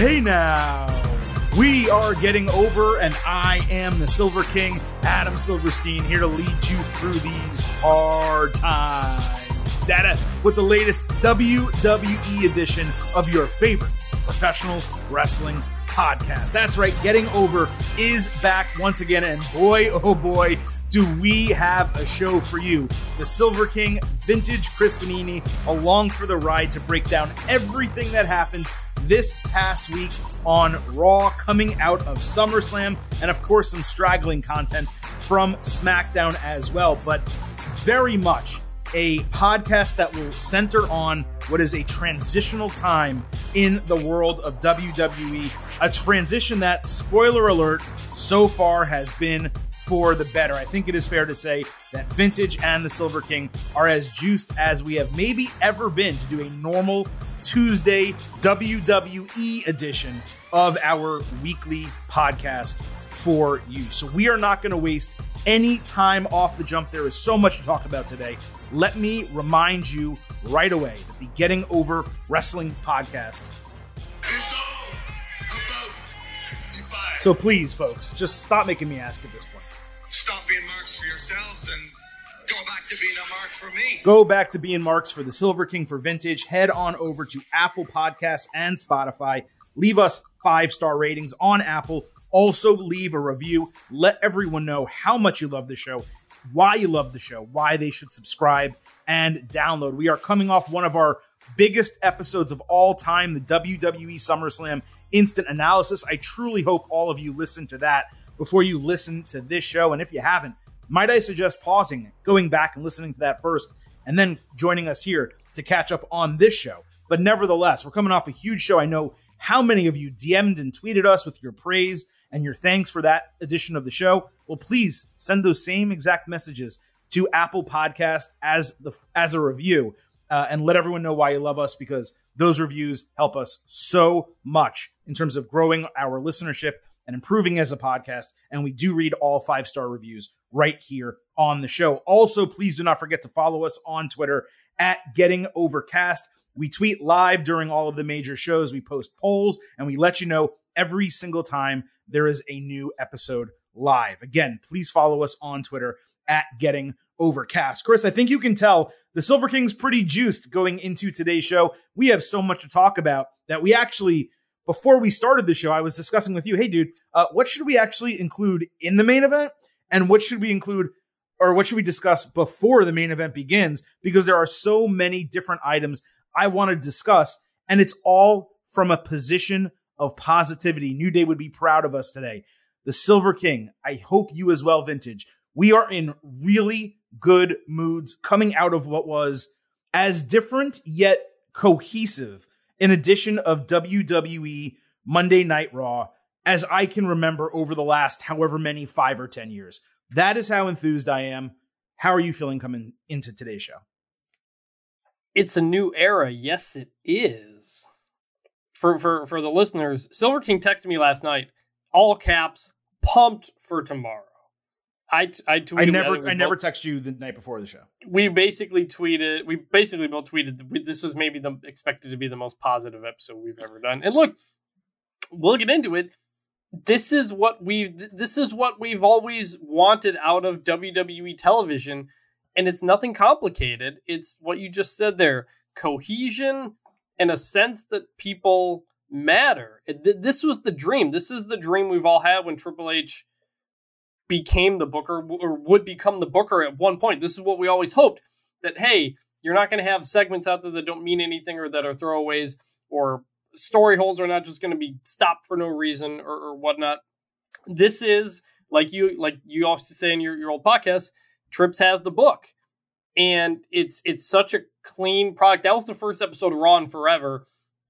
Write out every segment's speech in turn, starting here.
Hey now, we are getting over, and I am the Silver King, Adam Silverstein, here to lead you through these hard times. Data with the latest WWE edition of your favorite professional wrestling podcast. That's right, Getting Over is back once again, and boy, oh boy, do we have a show for you. The Silver King, vintage Chris Vannini, along for the ride to break down everything that happened this past week on Raw, coming out of SummerSlam, and of course, some straggling content from SmackDown as well. But very much a podcast that will center on what is a transitional time in the world of WWE. A transition that, spoiler alert, so far has been for the better. I think it is fair to say that Vintage and the Silver King are as juiced as we have maybe ever been to do a normal Tuesday WWE edition of our weekly podcast for you. So we are not going to waste any time off the jump. There is so much to talk about today. Let me remind you right away that the Getting Over Wrestling podcast. Is all about defy. So please, folks, just stop making me ask at this point. Stop being marks for yourselves and go back to being a mark for me. Go back to being marks for the Silver King for Vintage. Head on over to Apple Podcasts and Spotify. Leave us five star ratings on Apple. Also, leave a review. Let everyone know how much you love the show, why you love the show, why they should subscribe and download. We are coming off one of our biggest episodes of all time, the WWE SummerSlam instant analysis. I truly hope all of you listen to that before you listen to this show. And if you haven't, might I suggest pausing, going back and listening to that first, and then joining us here to catch up on this show. But nevertheless, we're coming off a huge show. I know how many of you DM'd and tweeted us with your praise and your thanks for that edition of the show. Well, please send those same exact messages to Apple Podcast as the as a review, uh, and let everyone know why you love us because those reviews help us so much in terms of growing our listenership and improving as a podcast. And we do read all five star reviews right here on the show. Also, please do not forget to follow us on Twitter at Getting Overcast. We tweet live during all of the major shows. We post polls and we let you know every single time there is a new episode live. Again, please follow us on Twitter at Getting Overcast. Chris, I think you can tell the Silver King's pretty juiced going into today's show. We have so much to talk about that we actually, before we started the show, I was discussing with you, hey, dude, uh, what should we actually include in the main event? And what should we include or what should we discuss before the main event begins? Because there are so many different items I want to discuss, and it's all from a position of positivity. New Day would be proud of us today. The Silver King, I hope you as well, Vintage. We are in really good moods coming out of what was as different yet cohesive an edition of WWE Monday Night Raw as I can remember over the last however many five or 10 years. That is how enthused I am. How are you feeling coming into today's show? It's a new era. Yes, it is. For for for the listeners, Silver King texted me last night, all caps, pumped for tomorrow. I I tweeted. I never I never text you the night before the show. We basically tweeted. We basically both tweeted. This was maybe the expected to be the most positive episode we've ever done. And look, we'll get into it. This is what we've. This is what we've always wanted out of WWE television, and it's nothing complicated. It's what you just said there: cohesion and a sense that people matter. This was the dream. This is the dream we've all had when Triple H became the booker or would become the booker at one point. This is what we always hoped that hey, you're not going to have segments out there that don't mean anything or that are throwaways or story holes are not just going to be stopped for no reason or, or, whatnot. This is like you like you also say in your, your old podcast, Trips has the book. And it's it's such a clean product. That was the first episode of Raw in Forever.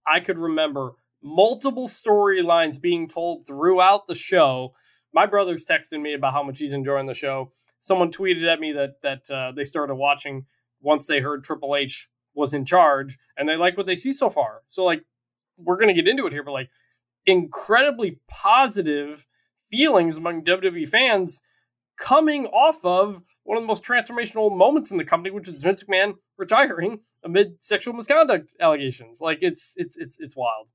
I could remember multiple storylines being told throughout the show my brother's texting me about how much he's enjoying the show. Someone tweeted at me that that uh, they started watching once they heard Triple H was in charge, and they like what they see so far. So like, we're gonna get into it here, but like, incredibly positive feelings among WWE fans coming off of one of the most transformational moments in the company, which is Vince McMahon retiring amid sexual misconduct allegations. Like it's it's it's it's wild.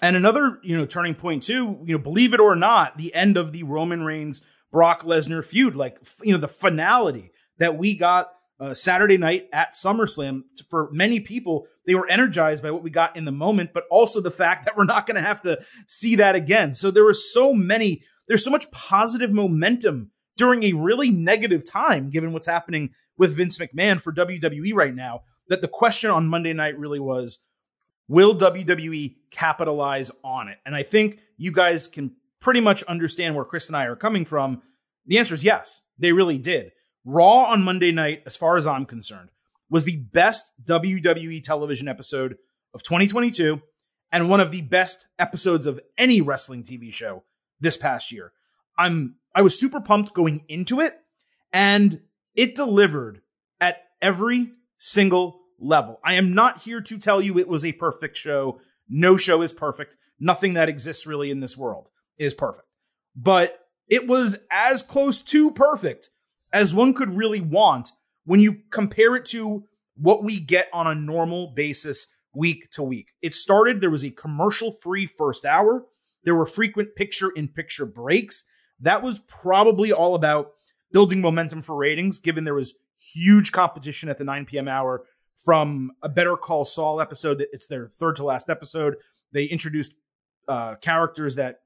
And another, you know, turning point too, you know, believe it or not, the end of the Roman Reigns Brock Lesnar feud, like you know, the finality that we got uh, Saturday night at SummerSlam. For many people, they were energized by what we got in the moment, but also the fact that we're not going to have to see that again. So there were so many, there's so much positive momentum during a really negative time, given what's happening with Vince McMahon for WWE right now, that the question on Monday night really was, will WWE capitalize on it? And I think you guys can pretty much understand where Chris and I are coming from. The answer is yes, they really did. Raw on Monday night, as far as I'm concerned, was the best WWE television episode of 2022 and one of the best episodes of any wrestling TV show this past year. I'm I was super pumped going into it and it delivered at every single level. I am not here to tell you it was a perfect show. No show is perfect. Nothing that exists really in this world is perfect. But it was as close to perfect as one could really want when you compare it to what we get on a normal basis week to week. It started, there was a commercial free first hour. There were frequent picture in picture breaks. That was probably all about building momentum for ratings, given there was huge competition at the 9 p.m. hour from a Better Call Saul episode. It's their third to last episode. They introduced uh, characters that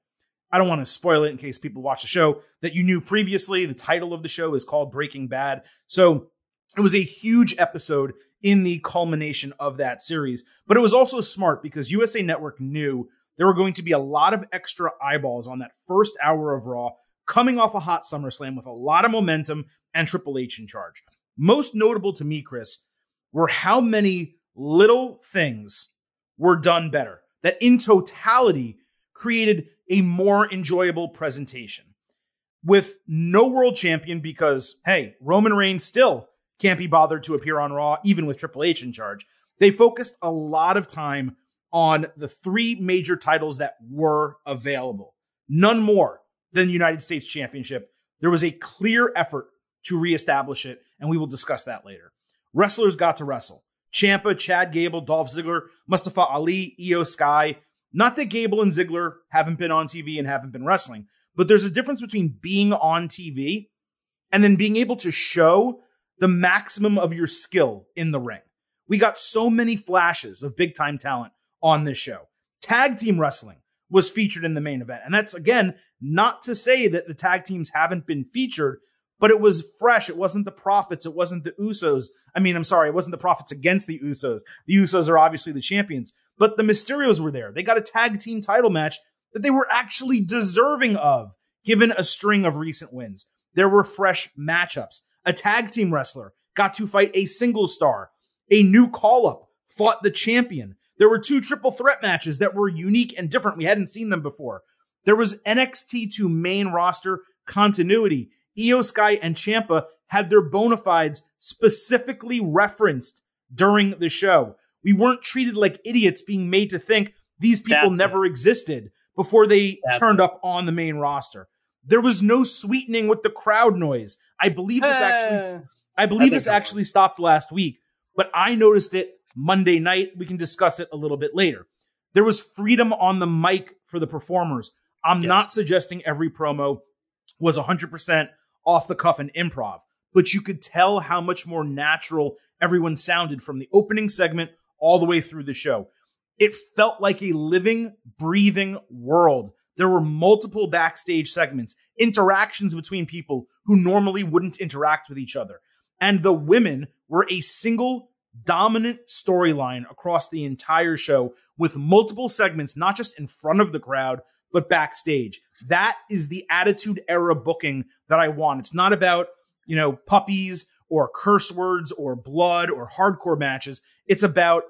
I don't want to spoil it in case people watch the show that you knew previously. The title of the show is called Breaking Bad. So it was a huge episode in the culmination of that series. But it was also smart because USA Network knew there were going to be a lot of extra eyeballs on that first hour of Raw coming off a hot SummerSlam with a lot of momentum and Triple H in charge. Most notable to me, Chris, were how many little things were done better that in totality created a more enjoyable presentation. With no world champion, because, hey, Roman Reigns still can't be bothered to appear on Raw, even with Triple H in charge. They focused a lot of time on the three major titles that were available, none more than the United States Championship. There was a clear effort to reestablish it, and we will discuss that later. Wrestlers got to wrestle. Ciampa, Chad Gable, Dolph Ziggler, Mustafa Ali, Iyo Sky, not that Gable and Ziggler haven't been on TV and haven't been wrestling, but there's a difference between being on TV and then being able to show the maximum of your skill in the ring. We got so many flashes of big time talent on this show. Tag team wrestling was featured in the main event. And that's again, not to say that the tag teams haven't been featured, but it was fresh. It wasn't the Profits. It wasn't the Usos. I mean, I'm sorry, it wasn't the Profits against the Usos. The Usos are obviously the champions, but the Mysterios were there. They got a tag team title match that they were actually deserving of, given a string of recent wins. There were fresh matchups. A tag team wrestler got to fight a single star. A new call up fought the champion. There were two triple threat matches that were unique and different. We hadn't seen them before. There was NXT to main roster continuity. Iyo Sky and Ciampa had their bona fides specifically referenced during the show. We weren't treated like idiots being made to think these people That's never it. existed before they That's turned it. up on the main roster. There was no sweetening with the crowd noise. I believe this actually eh. I believe I this actually stopped last week, but I noticed it Monday night. We can discuss it a little bit later. There was freedom on the mic for the performers. I'm yes. not suggesting every promo was 100% off the cuff and improv, but you could tell how much more natural everyone sounded from the opening segment all the way through the show. It felt like a living, breathing world. There were multiple backstage segments, interactions between people who normally wouldn't interact with each other. And the women were a single dominant storyline across the entire show with multiple segments, not just in front of the crowd, but backstage. That is the attitude era booking that I want. It's not about, you know, puppies or curse words or blood or hardcore matches. It's about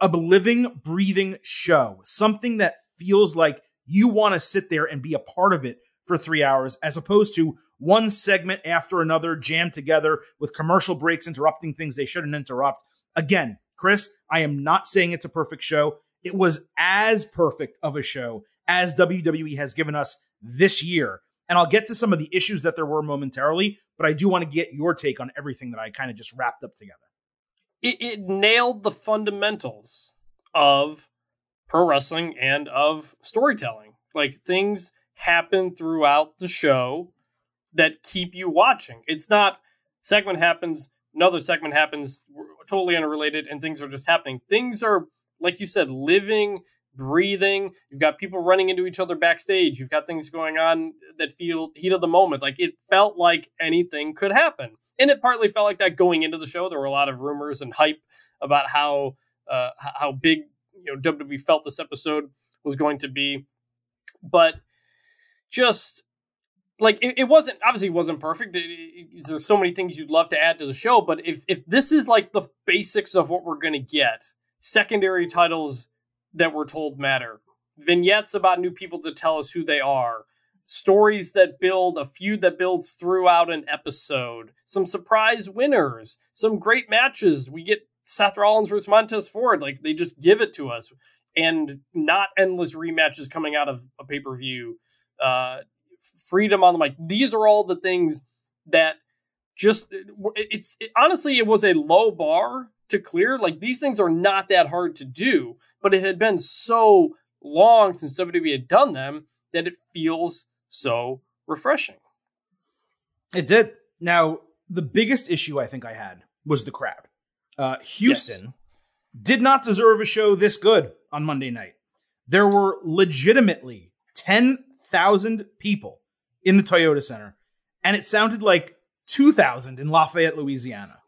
a living, breathing show, something that feels like you want to sit there and be a part of it for three hours, as opposed to one segment after another jammed together with commercial breaks interrupting things they shouldn't interrupt. Again, Chris, I am not saying it's a perfect show. It was as perfect of a show as WWE has given us this year. And I'll get to some of the issues that there were momentarily, but I do want to get your take on everything that I kind of just wrapped up together. It, it nailed the fundamentals of pro wrestling and of storytelling. Like things happen throughout the show that keep you watching. It's not segment happens, another segment happens, totally unrelated, and things are just happening. Things are, like you said, living, breathing. You've got people running into each other backstage. You've got things going on that feel heat of the moment. Like it felt like anything could happen. And it partly felt like that going into the show. There were a lot of rumors and hype about how uh, how big you know WWE felt this episode was going to be, but just like it, it wasn't obviously it wasn't perfect. It, it, there's so many things you'd love to add to the show, but if if this is like the basics of what we're to get, secondary titles that we're told matter, vignettes about new people to tell us who they are, stories that build a feud that builds throughout an episode, some surprise winners, some great matches. We get Seth Rollins versus Montez Ford, like they just give it to us, and not endless rematches coming out of a pay per view. Uh, freedom on the mic. These are all the things that just it's it, honestly it was a low bar to clear. Like these things are not that hard to do, but it had been so long since WWE had done them that it feels so refreshing. It did. Now, the biggest issue I think I had was the crowd. Uh, Houston yes. did not deserve a show this good on Monday night. There were legitimately 10,000 people in the Toyota Center, and it sounded like 2,000 in Lafayette, Louisiana.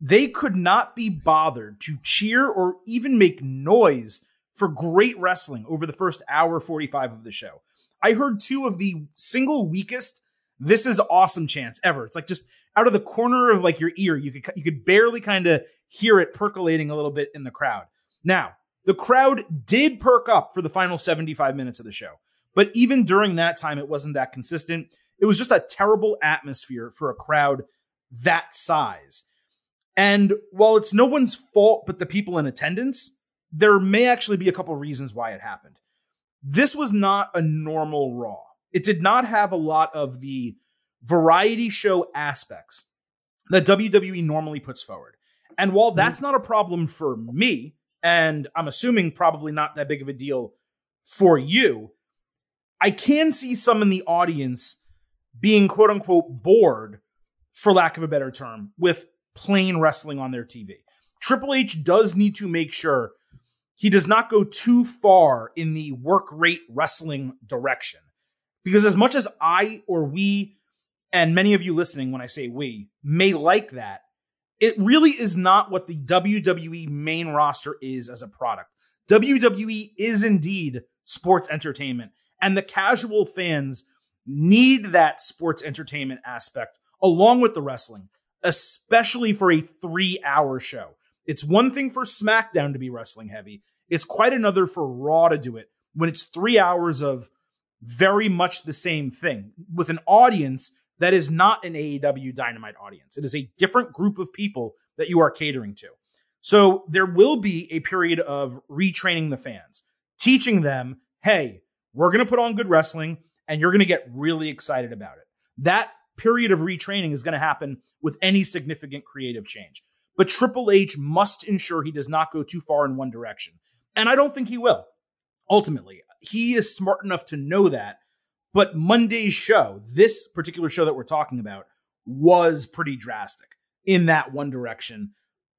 They could not be bothered to cheer or even make noise for great wrestling over the first hour 45 of the show. I heard two of the single weakest this is awesome chants ever. It's like just out of the corner of like your ear, you could you could barely kind of hear it percolating a little bit in the crowd. Now, the crowd did perk up for the final 75 minutes of the show. But even during that time, it wasn't that consistent. It was just a terrible atmosphere for a crowd that size. And while it's no one's fault but the people in attendance, there may actually be a couple reasons why it happened. This was not a normal Raw. It did not have a lot of the variety show aspects that WWE normally puts forward. And while that's not a problem for me, and I'm assuming probably not that big of a deal for you, I can see some in the audience being quote unquote bored, for lack of a better term, with plain wrestling on their TV. Triple H does need to make sure he does not go too far in the work rate wrestling direction. Because as much as I or we, and many of you listening when I say we, may like that, it really is not what the WWE main roster is as a product. WWE is indeed sports entertainment. And the casual fans need that sports entertainment aspect along with the wrestling, especially for a three hour show. It's one thing for SmackDown to be wrestling heavy, it's quite another for Raw to do it when it's three hours of very much the same thing with an audience that is not an AEW Dynamite audience. It is a different group of people that you are catering to. So there will be a period of retraining the fans, teaching them, hey, we're going to put on good wrestling and you're going to get really excited about it. That period of retraining is going to happen with any significant creative change. But Triple H must ensure he does not go too far in one direction. And I don't think he will. Ultimately, he is smart enough to know that. But Monday's show, this particular show that we're talking about, was pretty drastic in that one direction,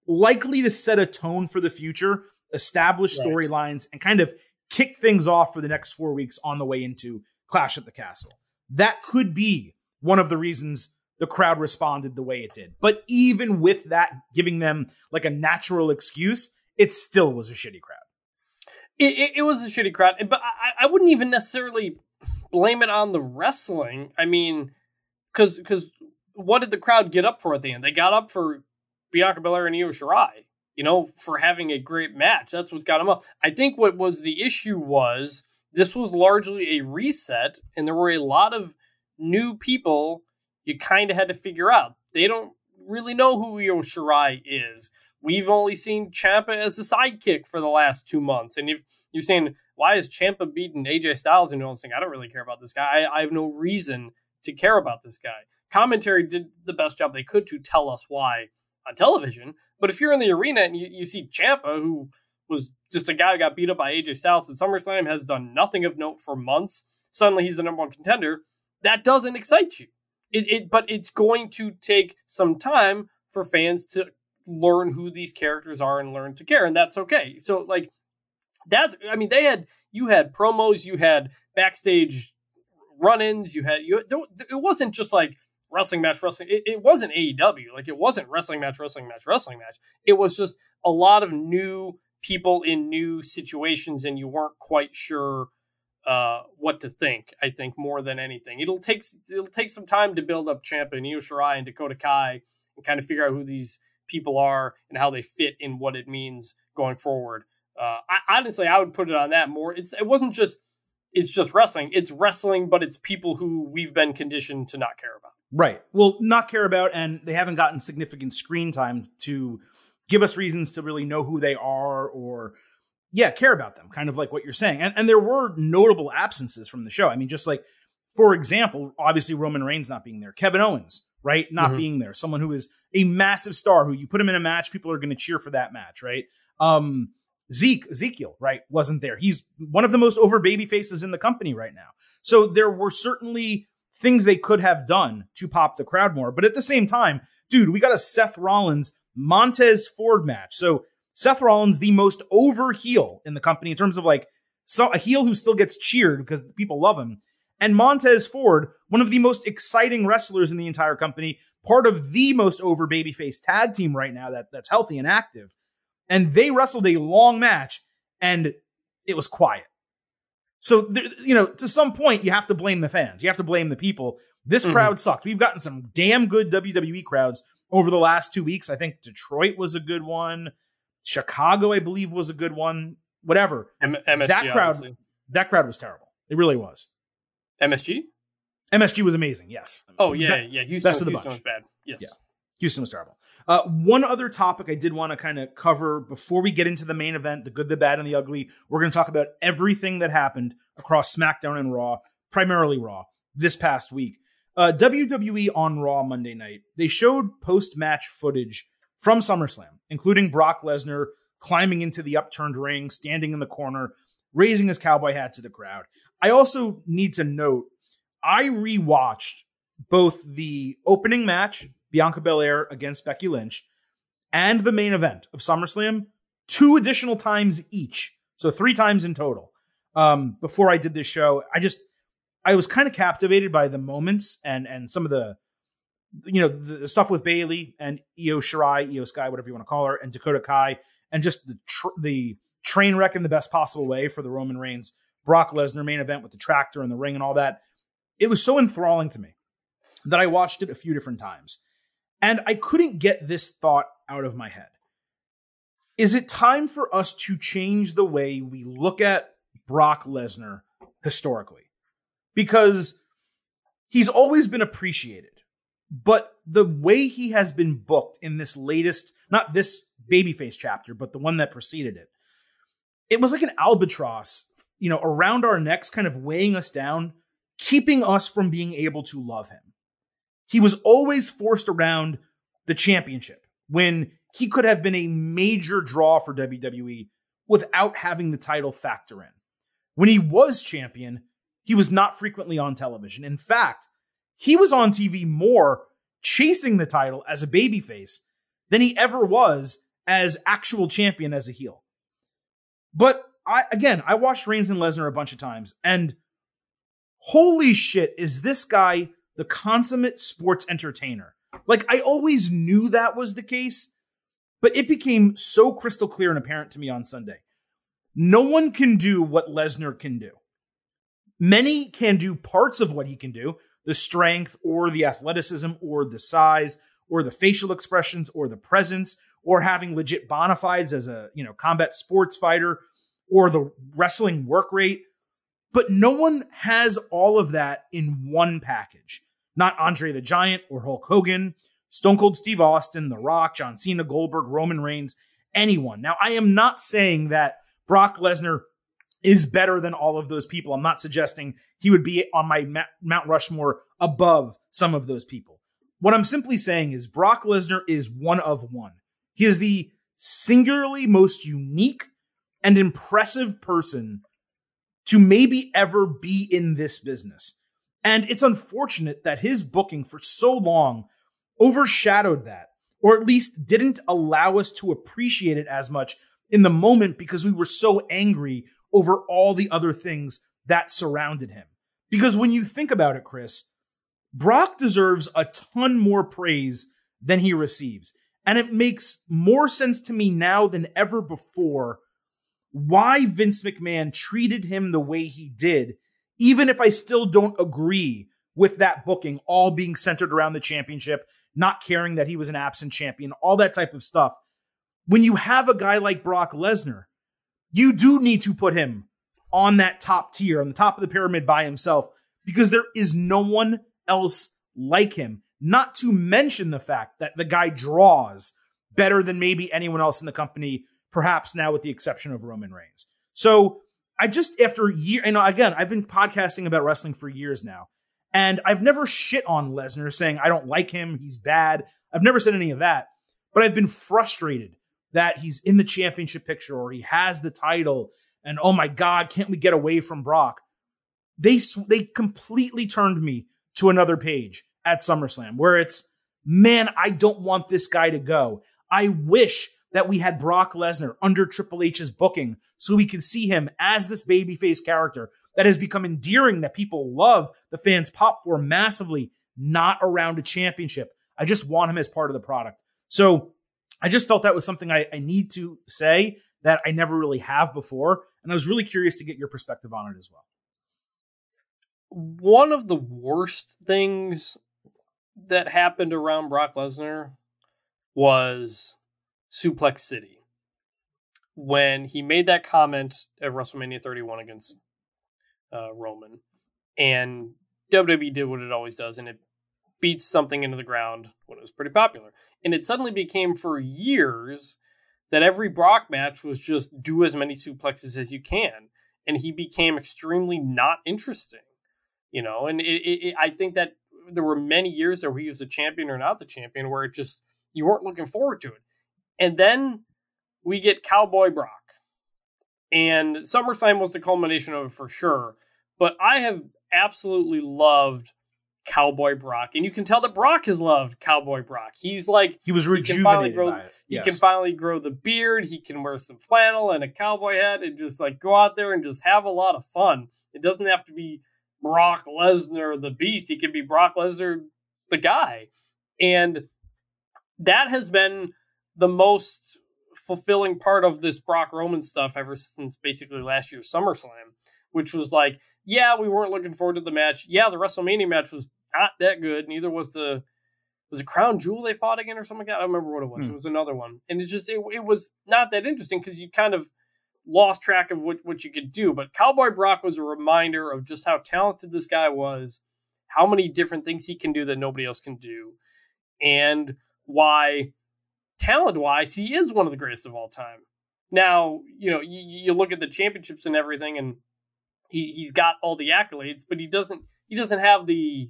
likely to set a tone for the future, establish right. storylines, and kind of kick things off for the next four weeks on the way into Clash at the Castle. That could be one of the reasons the crowd responded the way it did. But even with that giving them like a natural excuse, it still was a shitty crowd. It, it, it was a shitty crowd, but I, I wouldn't even necessarily blame it on the wrestling. I mean, because because what did the crowd get up for at the end? They got up for Bianca Belair and Io Shirai you know, for having a great match. That's what's got him up. I think what was the issue was this was largely a reset, and there were a lot of new people you kind of had to figure out. They don't really know who Io Shirai is. We've only seen Ciampa as a sidekick for the last two months, and if you're saying why is Ciampa beating AJ Styles and you're saying I don't really care about this guy. I, I have no reason to care about this guy. Commentary did the best job they could to tell us why on television. But if you're in the arena and you, you see Ciampa, who was just a guy who got beat up by AJ Styles at SummerSlam, has done nothing of note for months. Suddenly he's the number one contender. That doesn't excite you. It, it but it's going to take some time for fans to learn who these characters are and learn to care, and that's okay. So like that's I mean they had you had promos, you had backstage run-ins, you had you it wasn't just like wrestling match wrestling it, it wasn't AEW like it wasn't wrestling match wrestling match wrestling match. It was just a lot of new people in new situations and you weren't quite sure uh, what to think I think more than anything. It'll take it'll take some time to build up Ciampa and Io Shirai and Dakota Kai and kind of figure out who these people are and how they fit in what it means going forward. Uh, I, honestly I would put it on that more. It's it wasn't just it's just wrestling it's wrestling but it's people who we've been conditioned to not care about Right. Well, not care about, and they haven't gotten significant screen time to give us reasons to really know who they are or, yeah, care about them, kind of like what you're saying. And, and there were notable absences from the show. I mean, just like, for example, obviously Roman Reigns not being there, Kevin Owens, right? Not mm-hmm. being there, someone who is a massive star who you put him in a match, people are going to cheer for that match, right? Um, Zeke, Ezekiel, right, wasn't there. He's one of the most over baby faces in the company right now. So there were certainly things they could have done to pop the crowd more. But at the same time, dude, we got a Seth Rollins Montez Ford match. So Seth Rollins, the most over heel in the company in terms of like so a heel who still gets cheered because people love him. And Montez Ford, one of the most exciting wrestlers in the entire company, part of the most over babyface tag team right now that, that's healthy and active. And they wrestled a long match and it was quiet. So, there, you know, to some point, you have to blame the fans. You have to blame the people. This mm-hmm. crowd sucked. We've gotten some damn good WWE crowds over the last two weeks. I think Detroit was a good one. Chicago, I believe, was a good one. Whatever. M- MSG, that crowd, obviously. that crowd was terrible. It really was. MSG. MSG was amazing. Yes. Oh yeah, yeah. Houston, best of the Houston bunch. was bad. Yes. Yeah. Houston was terrible. Uh, one other topic I did want to kind of cover before we get into the main event, the good, the bad, and the ugly. We're going to talk about everything that happened across SmackDown and Raw, primarily Raw, this past week. Uh, WWE on Raw Monday night, they showed post match footage from SummerSlam, including Brock Lesnar climbing into the upturned ring, standing in the corner, raising his cowboy hat to the crowd. I also need to note, I rewatched both the opening match Bianca Belair against Becky Lynch, and the main event of SummerSlam two additional times each. So three times in total. Um, before I did this show, I just I was kind of captivated by the moments and and some of the you know the, the stuff with Bayley and Io Shirai, Io Sky, whatever you want to call her, and Dakota Kai, and just the tr- the train wreck in the best possible way for the Roman Reigns Brock Lesnar main event with the tractor and the ring and all that. It was so enthralling to me that I watched it a few different times. And I couldn't get this thought out of my head. Is it time for us to change the way we look at Brock Lesnar historically? Because he's always been appreciated, but the way he has been booked in this latest, not this babyface chapter, but the one that preceded it, it was like an albatross, you know, around our necks, kind of weighing us down, keeping us from being able to love him he was always forced around the championship when he could have been a major draw for WWE without having the title factor in. When he was champion, he was not frequently on television. In fact, he was on TV more chasing the title as a babyface than he ever was as actual champion as a heel. But I again, I watched Reigns and Lesnar a bunch of times, and holy shit, is this guy the consummate sports entertainer. Like I always knew that was the case, but it became so crystal clear and apparent to me on Sunday. No one can do what Lesnar can do. Many can do parts of what he can do, the strength or the athleticism or the size or the facial expressions or the presence or having legit bona fides as a, you know, combat sports fighter or the wrestling work rate. But no one has all of that in one package not Andre the Giant or Hulk Hogan, Stone Cold Steve Austin, The Rock, John Cena, Goldberg, Roman Reigns, anyone. Now, I am not saying that Brock Lesnar is better than all of those people. I'm not suggesting he would be on my Mount Rushmore above some of those people. What I'm simply saying is Brock Lesnar is one of one. He is the singularly most unique, and impressive person to maybe ever be in this business. And it's unfortunate that his booking for so long overshadowed that, or at least didn't allow us to appreciate it as much in the moment because we were so angry over all the other things that surrounded him. Because when you think about it, Chris, Brock deserves a ton more praise than he receives. And it makes more sense to me now than ever before why Vince McMahon treated him the way he did, even if I still don't agree with that booking, all being centered around the championship, not caring that he was an absent champion, all that type of stuff. When you have a guy like Brock Lesnar, you do need to put him on that top tier, on the top of the pyramid by himself, because there is no one else like him. Not to mention the fact that the guy draws better than maybe anyone else in the company, perhaps now with the exception of Roman Reigns. So I just, after year, you know, again, I've been podcasting about wrestling for years now, and I've never shit on Lesnar saying I don't like him, he's bad. I've never said any of that, but I've been frustrated that he's in the championship picture or he has the title and oh my god can't we get away from brock? They they completely turned me to another page at SummerSlam where it's man I don't want this guy to go. I wish that we had Brock Lesnar under Triple H's booking so we could see him as this babyface character that has become endearing that people love the fans pop for massively not around a championship I just want him as part of the product so I just felt that was something I, I need to say that I never really have before. And I was really curious to get your perspective on it as well. One of the worst things that happened around Brock Lesnar was Suplex City. When he made that comment at WrestleMania 31 against uh, Roman, and WWE did what it always does, and it beats something into the ground when it was pretty popular. And it suddenly became for years that every Brock match was just do as many suplexes as you can. And he became extremely not interesting, you know. And it, it, it, I think that there were many years where he was the champion or not the champion where it just, you weren't looking forward to it. And then we get Cowboy Brock. And SummerSlam was the culmination of it for sure. But I have absolutely loved Cowboy Brock, and you can tell that Brock has loved Cowboy Brock. He's like he was rejuvenated he grow, by it. Yes. He can finally grow the beard. He can wear some flannel and a cowboy hat, and just like go out there and just have a lot of fun. It doesn't have to be Brock Lesnar the Beast. He can be Brock Lesnar the guy, and that has been the most fulfilling part of this Brock Roman stuff ever since basically last year's SummerSlam, which was like, yeah, we weren't looking forward to the match. Yeah, the WrestleMania match was not that good. Neither was the was it Crown Jewel they fought again or something like that. I don't remember what it was. Hmm. It was another one, and it's just it, it was not that interesting because you kind of lost track of what what you could do. But Cowboy Brock was a reminder of just how talented this guy was, how many different things he can do that nobody else can do, and why talent wise he is one of the greatest of all time. Now you know you, you look at the championships and everything, and he he's got all the accolades, but he doesn't he doesn't have the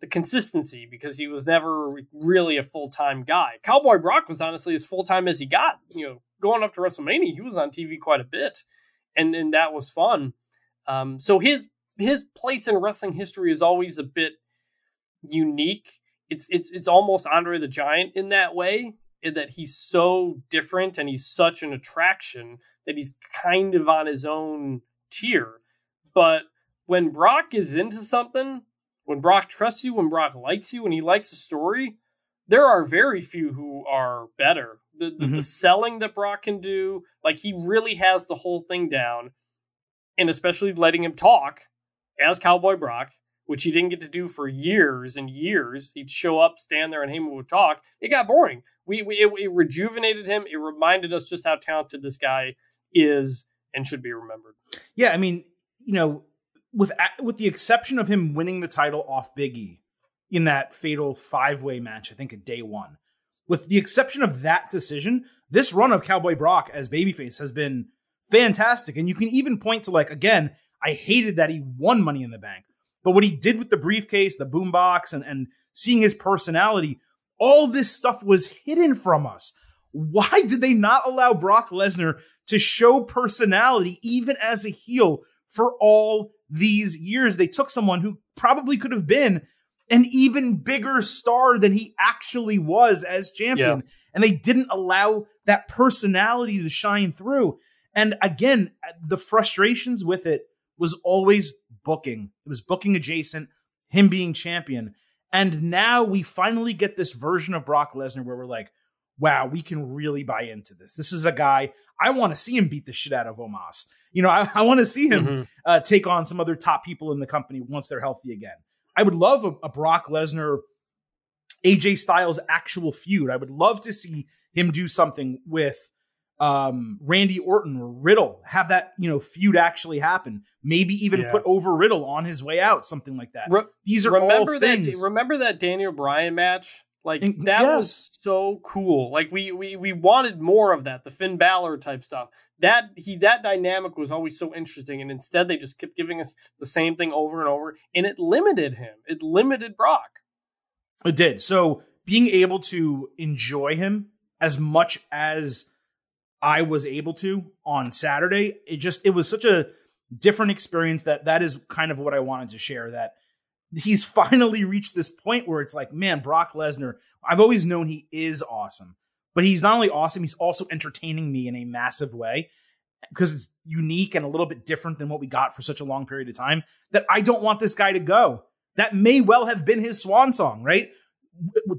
the consistency because he was never really a full time guy. Cowboy Brock was honestly as full time as he got. You know, going up to WrestleMania, he was on TV quite a bit, and and that was fun. Um, so his his place in wrestling history is always a bit unique. It's it's it's almost Andre the Giant in that way, that he's so different and he's such an attraction that he's kind of on his own tier. But when Brock is into something, when Brock trusts you, when Brock likes you, when he likes a story, there are very few who are better. The, the, mm-hmm. the, selling that Brock can do, like he really has the whole thing down, and especially letting him talk as Cowboy Brock, which he didn't get to do for years and years. He'd show up, stand there, and Heyman would talk. It got boring. We, we it, it rejuvenated him. It reminded us just how talented this guy is and should be remembered. Yeah, I mean, you know, with with the exception of him winning the title off Biggie in that fatal five way match, I think at day one. With the exception of that decision, this run of Cowboy Brock as babyface has been fantastic. And you can even point to like again, I hated that he won Money in the Bank, but what he did with the briefcase, the boombox, and and seeing his personality, all this stuff was hidden from us. why did they not allow Brock Lesnar to show personality even as a heel for all these years? They took someone who probably could have been an even bigger star than he actually was as champion. Yeah. And they didn't allow that personality to shine through. And again, the frustrations with it was always booking. It was booking adjacent, him being champion. And now we finally get this version of Brock Lesnar where we're like, wow, we can really buy into this. This is a guy, I want to see him beat the shit out of Omos. You know, I, I want to see him mm-hmm. uh, take on some other top people in the company once they're healthy again. I would love a, a Brock Lesnar, AJ Styles actual feud. I would love to see him do something with um, Randy Orton or Riddle, have that you know feud actually happen. Maybe even yeah. put over Riddle on his way out, something like that. Re- These are remember all things. That, remember that Daniel Bryan match? Like and, that yes. was so cool. Like we we we wanted more of that, the Finn Balor type stuff. That he that dynamic was always so interesting, and instead they just kept giving us the same thing over and over, and it limited him. It limited Brock. It did. So being able to enjoy him as much as I was able to on Saturday. It just it was such a different experience that that is kind of what I wanted to share that he's finally reached this point where it's like, man, Brock Lesnar, I've always known he is awesome. But he's not only awesome, he's also entertaining me in a massive way because it's unique and a little bit different than what we got for such a long period of time that I don't want this guy to go. That may well have been his swan song, right?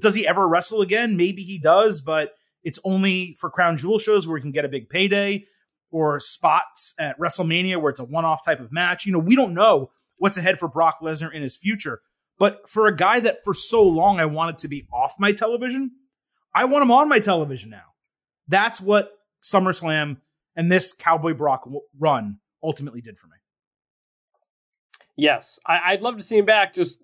Does he ever wrestle again? Maybe he does, but it's only for crown jewel shows where we can get a big payday or spots at WrestleMania where it's a one off type of match. You know, we don't know what's ahead for Brock Lesnar in his future. But for a guy that for so long I wanted to be off my television, I want him on my television now. That's what SummerSlam and this Cowboy Brock run ultimately did for me. Yes, I, would love to see him back. Just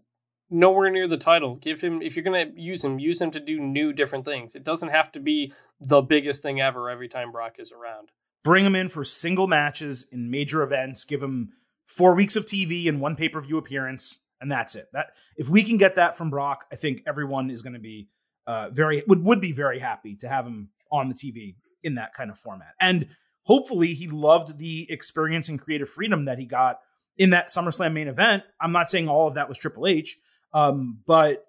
nowhere near the title. Give him if you're gonna use him, use him to do new different things. It doesn't have to be the biggest thing ever every time Brock is around. Bring him in for single matches in major events. Give him four weeks of TV and one pay per view appearance, and that's it. That if we can get that from Brock, I think everyone is going to be uh, very would would be very happy to have him on the TV in that kind of format. And hopefully, he loved the experience and creative freedom that he got in that SummerSlam main event. I'm not saying all of that was Triple H. Um, but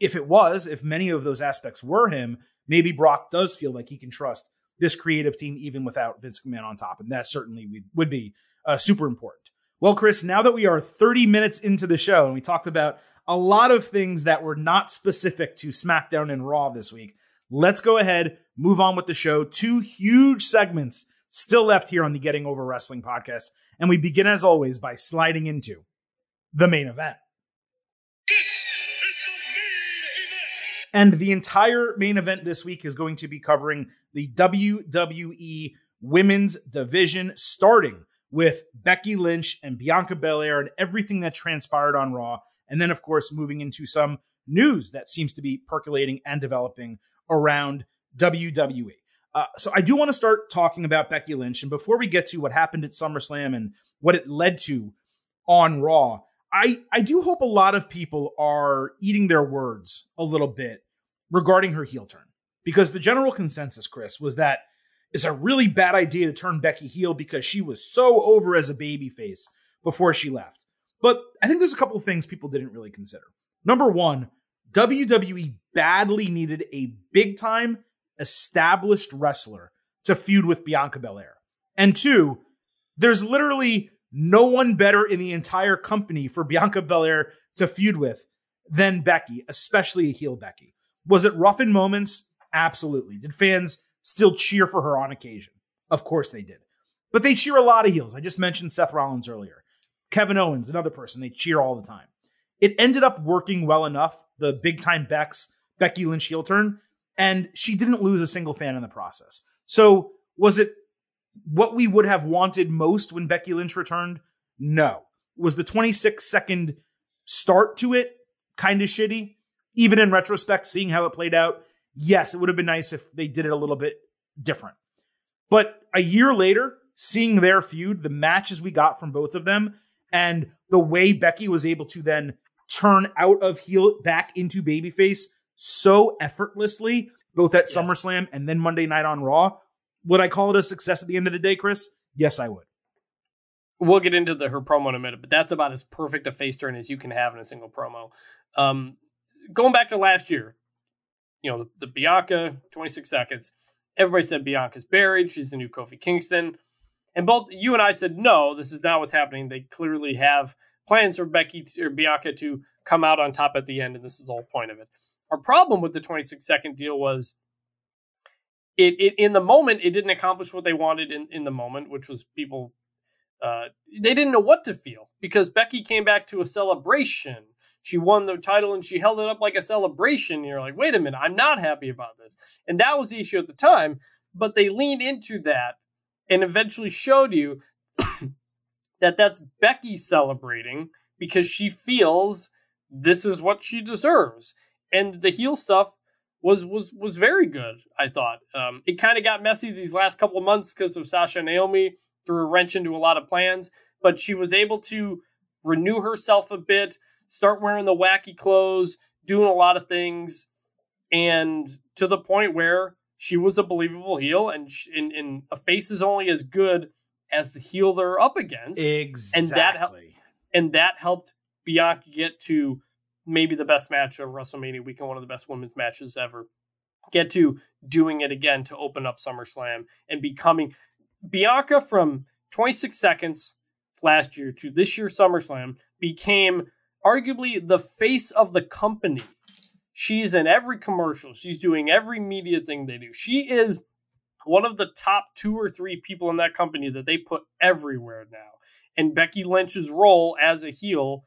if it was, if many of those aspects were him, maybe Brock does feel like he can trust this creative team even without Vince McMahon on top. And that certainly would be uh, super important. Well, Chris, now that we are 30 minutes into the show and we talked about a lot of things that were not specific to SmackDown and Raw this week, let's go ahead, move on with the show. Two huge segments still left here on the Getting Over Wrestling podcast. And we begin, as always, by sliding into the main event. And the entire main event this week is going to be covering the WWE Women's Division, starting with Becky Lynch and Bianca Belair and everything that transpired on Raw. And then, of course, moving into some news that seems to be percolating and developing around WWE. Uh, so I do want to start talking about Becky Lynch. And before we get to what happened at SummerSlam and what it led to on Raw, I I do hope a lot of people are eating their words a little bit regarding her heel turn because the general consensus, Chris, was that it's a really bad idea to turn Becky heel because she was so over as a babyface before she left. But I think there's a couple of things people didn't really consider. Number one, WWE badly needed a big time established wrestler to feud with Bianca Belair. And two, there's literally no one better in the entire company for Bianca Belair to feud with than Becky, especially a heel Becky. Was it rough in moments? Absolutely. Did fans still cheer for her on occasion? Of course they did. But they cheer a lot of heels. I just mentioned Seth Rollins earlier. Kevin Owens, another person, they cheer all the time. It ended up working well enough, the big time Beck's Becky Lynch heel turn, and she didn't lose a single fan in the process. So was it what we would have wanted most when Becky Lynch returned? No. Was the 26 second start to it kind of shitty? Even in retrospect, seeing how it played out, yes, it would have been nice if they did it a little bit different. But a year later, seeing their feud, the matches we got from both of them, and the way Becky was able to then turn out of heel back into babyface so effortlessly both at Yes. SummerSlam and then Monday Night on Raw. Would I call it a success at the end of the day, Chris? Yes, I would. We'll get into the her promo in a minute, but that's about as perfect a face turn as you can have in a single promo. Um, going back to last year, you know, the, the Bianca 26 seconds. Everybody said Bianca's buried. She's the new Kofi Kingston. And both you and I said, no, this is not what's happening. They clearly have plans for Becky to, or Bianca to come out on top at the end, and this is the whole point of it. Our problem with the 26 second deal was it, it in the moment it didn't accomplish what they wanted in, in the moment, which was people uh, they didn't know what to feel because Becky came back to a celebration. She won the title and she held it up like a celebration. And you're like, wait a minute, I'm not happy about this. And that was the issue at the time. But they leaned into that and eventually showed you that that's Becky celebrating because she feels this is what she deserves. And the heel stuff was was was very good. I thought um, it kind of got messy these last couple of months because of Sasha and Naomi threw a wrench into a lot of plans, but she was able to renew herself a bit, start wearing the wacky clothes, doing a lot of things, and to the point where she was a believable heel, and sh- and, and a face is only as good as the heel they're up against, Exactly. And that hel- and that helped Bianca get to maybe the best match of WrestleMania weekend, one of the best women's matches ever. Get to doing it again to open up SummerSlam and becoming Bianca from 26 seconds last year to this year SummerSlam became arguably the face of the company. She's in every commercial. She's doing every media thing they do. She is one of the top two or three people in that company that they put everywhere now. And Becky Lynch's role as a heel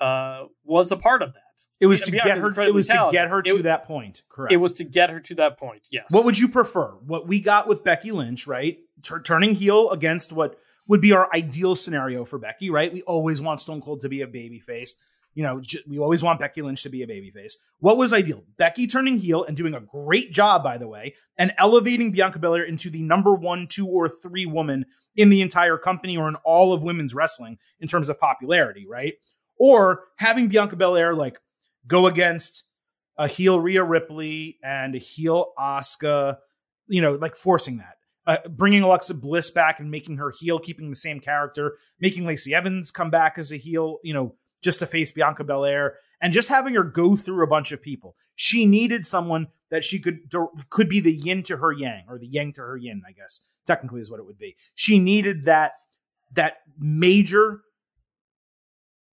uh, was a part of that. it was to get her. It was to get her It to that point. Correct. It was to get her to that point. Yes. What would you prefer? What we got with Becky Lynch, right? Tur- turning heel against what would be our ideal scenario for Becky, right? We always want Stone Cold to be a babyface. You know, j- we always want Becky Lynch to be a babyface. What was ideal? Becky turning heel and doing a great job, by the way, and elevating Bianca Belair into the number one, two, or three woman in the entire company or in all of women's wrestling in terms of popularity, right? Or having Bianca Belair like go against a heel Rhea Ripley and a heel Asuka, you know, like forcing that. Uh, bringing Alexa Bliss back and making her heel, keeping the same character, making Lacey Evans come back as a heel, you know, just to face Bianca Belair, and just having her go through a bunch of people. She needed someone that she could could be the yin to her yang, or the yang to her yin, I guess technically is what it would be. She needed that that major,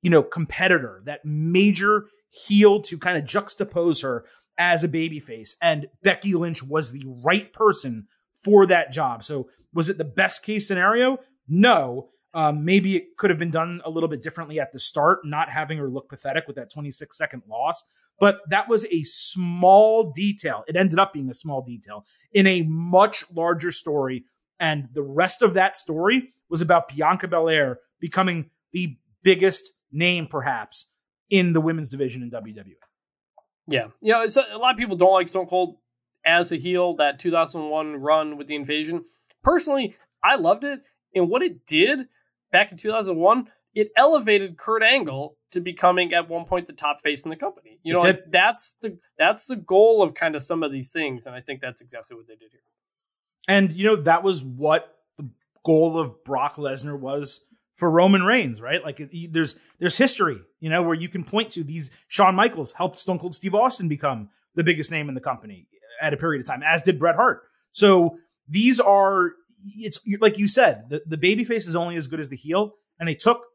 you know, competitor, that major heel to kind of juxtapose her as a babyface. And Becky Lynch was the right person for that job. So was it the best case scenario? No. Um, maybe it could have been done a little bit differently at the start, not having her look pathetic with that 26 second loss. But that was a small detail. It ended up being a small detail in a much larger story. And the rest of that story was about Bianca Belair becoming the biggest name, perhaps, in the women's division in WWE. Yeah, you know, a lot of people don't like Stone Cold as a heel. That 2001 run with the Invasion. Personally, I loved it, and what it did back in 2001, it elevated Kurt Angle to becoming at one point the top face in the company. You know, like, that's the that's the goal of kind of some of these things, and I think that's exactly what they did here. And you know that was what the goal of Brock Lesnar was for Roman Reigns, right? Like there's there's history, you know, where you can point to these. Shawn Michaels helped Stone Cold Steve Austin become the biggest name in the company at a period of time, as did Bret Hart. So these are it's like you said, the the babyface is only as good as the heel, and they took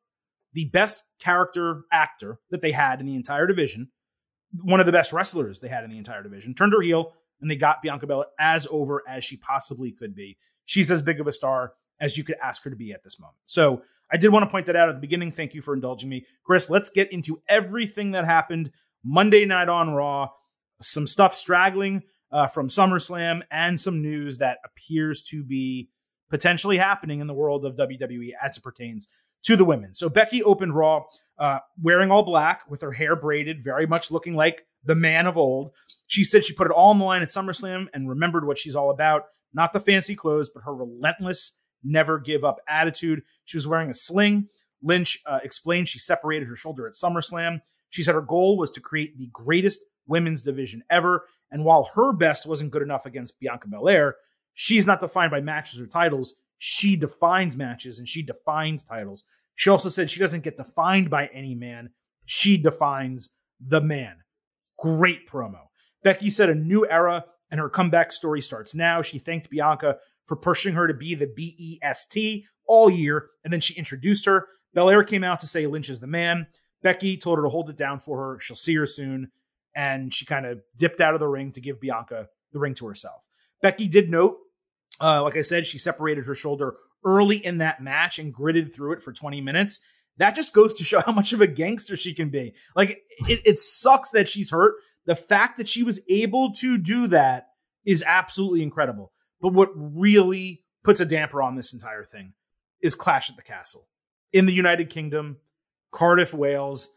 the best character actor that they had in the entire division, one of the best wrestlers they had in the entire division, turned her heel, and they got Bianca Belair as over as she possibly could be. She's as big of a star as you could ask her to be at this moment. So I did want to point that out at the beginning. Thank you for indulging me. Chris, let's get into everything that happened Monday night on Raw. Some stuff straggling uh, from SummerSlam and some news that appears to be potentially happening in the world of WWE as it pertains to the women. So Becky opened Raw uh, wearing all black with her hair braided, very much looking like the man of old. She said she put it all on the line at SummerSlam and remembered what she's all about. Not the fancy clothes, but her relentless, never give up attitude. She was wearing a sling. Lynch uh, explained she separated her shoulder at SummerSlam. She said her goal was to create the greatest women's division ever. And while her best wasn't good enough against Bianca Belair, she's not defined by matches or titles. She defines matches and she defines titles. She also said she doesn't get defined by any man. She defines the man. Great promo. Becky said a new era and her comeback story starts now. She thanked Bianca for pushing her to be the BEST all year, and then she introduced her. Belair came out to say Lynch is the man. Becky told her to hold it down for her. She'll see her soon. And she kind of dipped out of the ring to give Bianca the ring to herself. Becky did note, uh, like I said, she separated her shoulder early in that match and gritted through it for 20 minutes. That just goes to show how much of a gangster she can be. Like, it, it sucks that she's hurt. The fact that she was able to do that is absolutely incredible. But what really puts a damper on this entire thing is Clash at the Castle in the United Kingdom, Cardiff, Wales,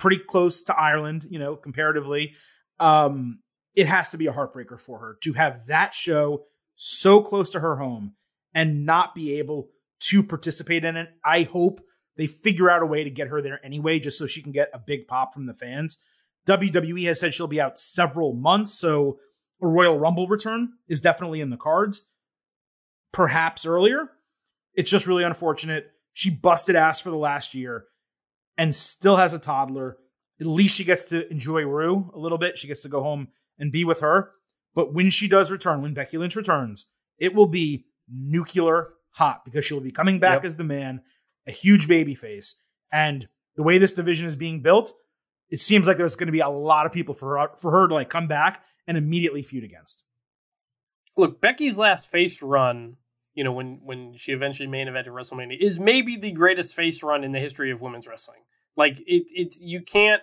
pretty close to Ireland, you know, comparatively. Um, it has to be a heartbreaker for her to have that show so close to her home and not be able to participate in it. I hope they figure out a way to get her there anyway, just so she can get a big pop from the fans. WWE has said she'll be out several months, so a Royal Rumble return is definitely in the cards. Perhaps earlier. It's just really unfortunate. She busted ass for the last year and still has a toddler. At least she gets to enjoy Roux a little bit. She gets to go home and be with her. But when she does return, when Becky Lynch returns, it will be nuclear hot because she'll be coming back yep. as the man, a huge baby face. And the way this division is being built, it seems like there's going to be a lot of people for her, for her to like come back and immediately feud against. Look, Becky's last face run, you know, when when she eventually main evented WrestleMania, is maybe the greatest face run in the history of women's wrestling. Like it, it's you can't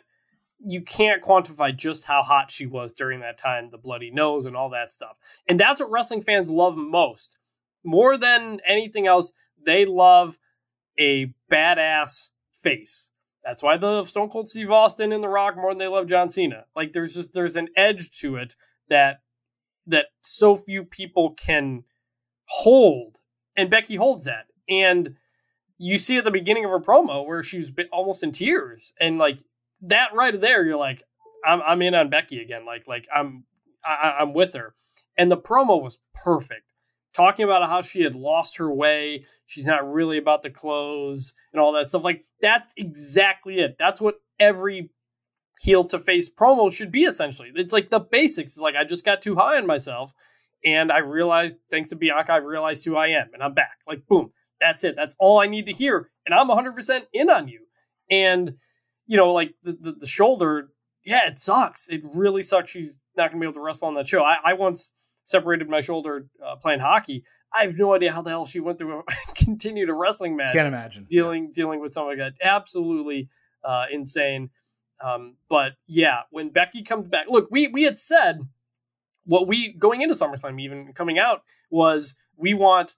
you can't quantify just how hot she was during that time, the bloody nose and all that stuff. And that's what wrestling fans love most. More than anything else, they love a badass face. That's why they love Stone Cold Steve Austin and The Rock more than they love John Cena. Like there's just there's an edge to it that that so few people can hold, and Becky holds that. And you see at the beginning of her promo where she's almost in tears, and like that right there, you're like, I'm I'm in on Becky again. Like like I'm I, I'm with her, and the promo was perfect talking about how she had lost her way. She's not really about the clothes and all that stuff. Like, that's exactly it. That's what every heel to face promo should be essentially. It's like the basics. It's like, I just got too high on myself and I realized, thanks to Bianca, I've realized who I am and I'm back. Like, boom, that's it. That's all I need to hear. And I'm 100% in on you. And, you know, like the, the, the shoulder, yeah, it sucks. It really sucks. She's not going to be able to wrestle on that show. I, I once separated my shoulder uh, playing hockey. I have no idea how the hell she went through a continued a wrestling match. Can't imagine dealing yeah. dealing with something like that. Absolutely uh, insane. Um, but yeah, when Becky comes back, look, we we had said what we going into SummerSlam, even coming out, was we want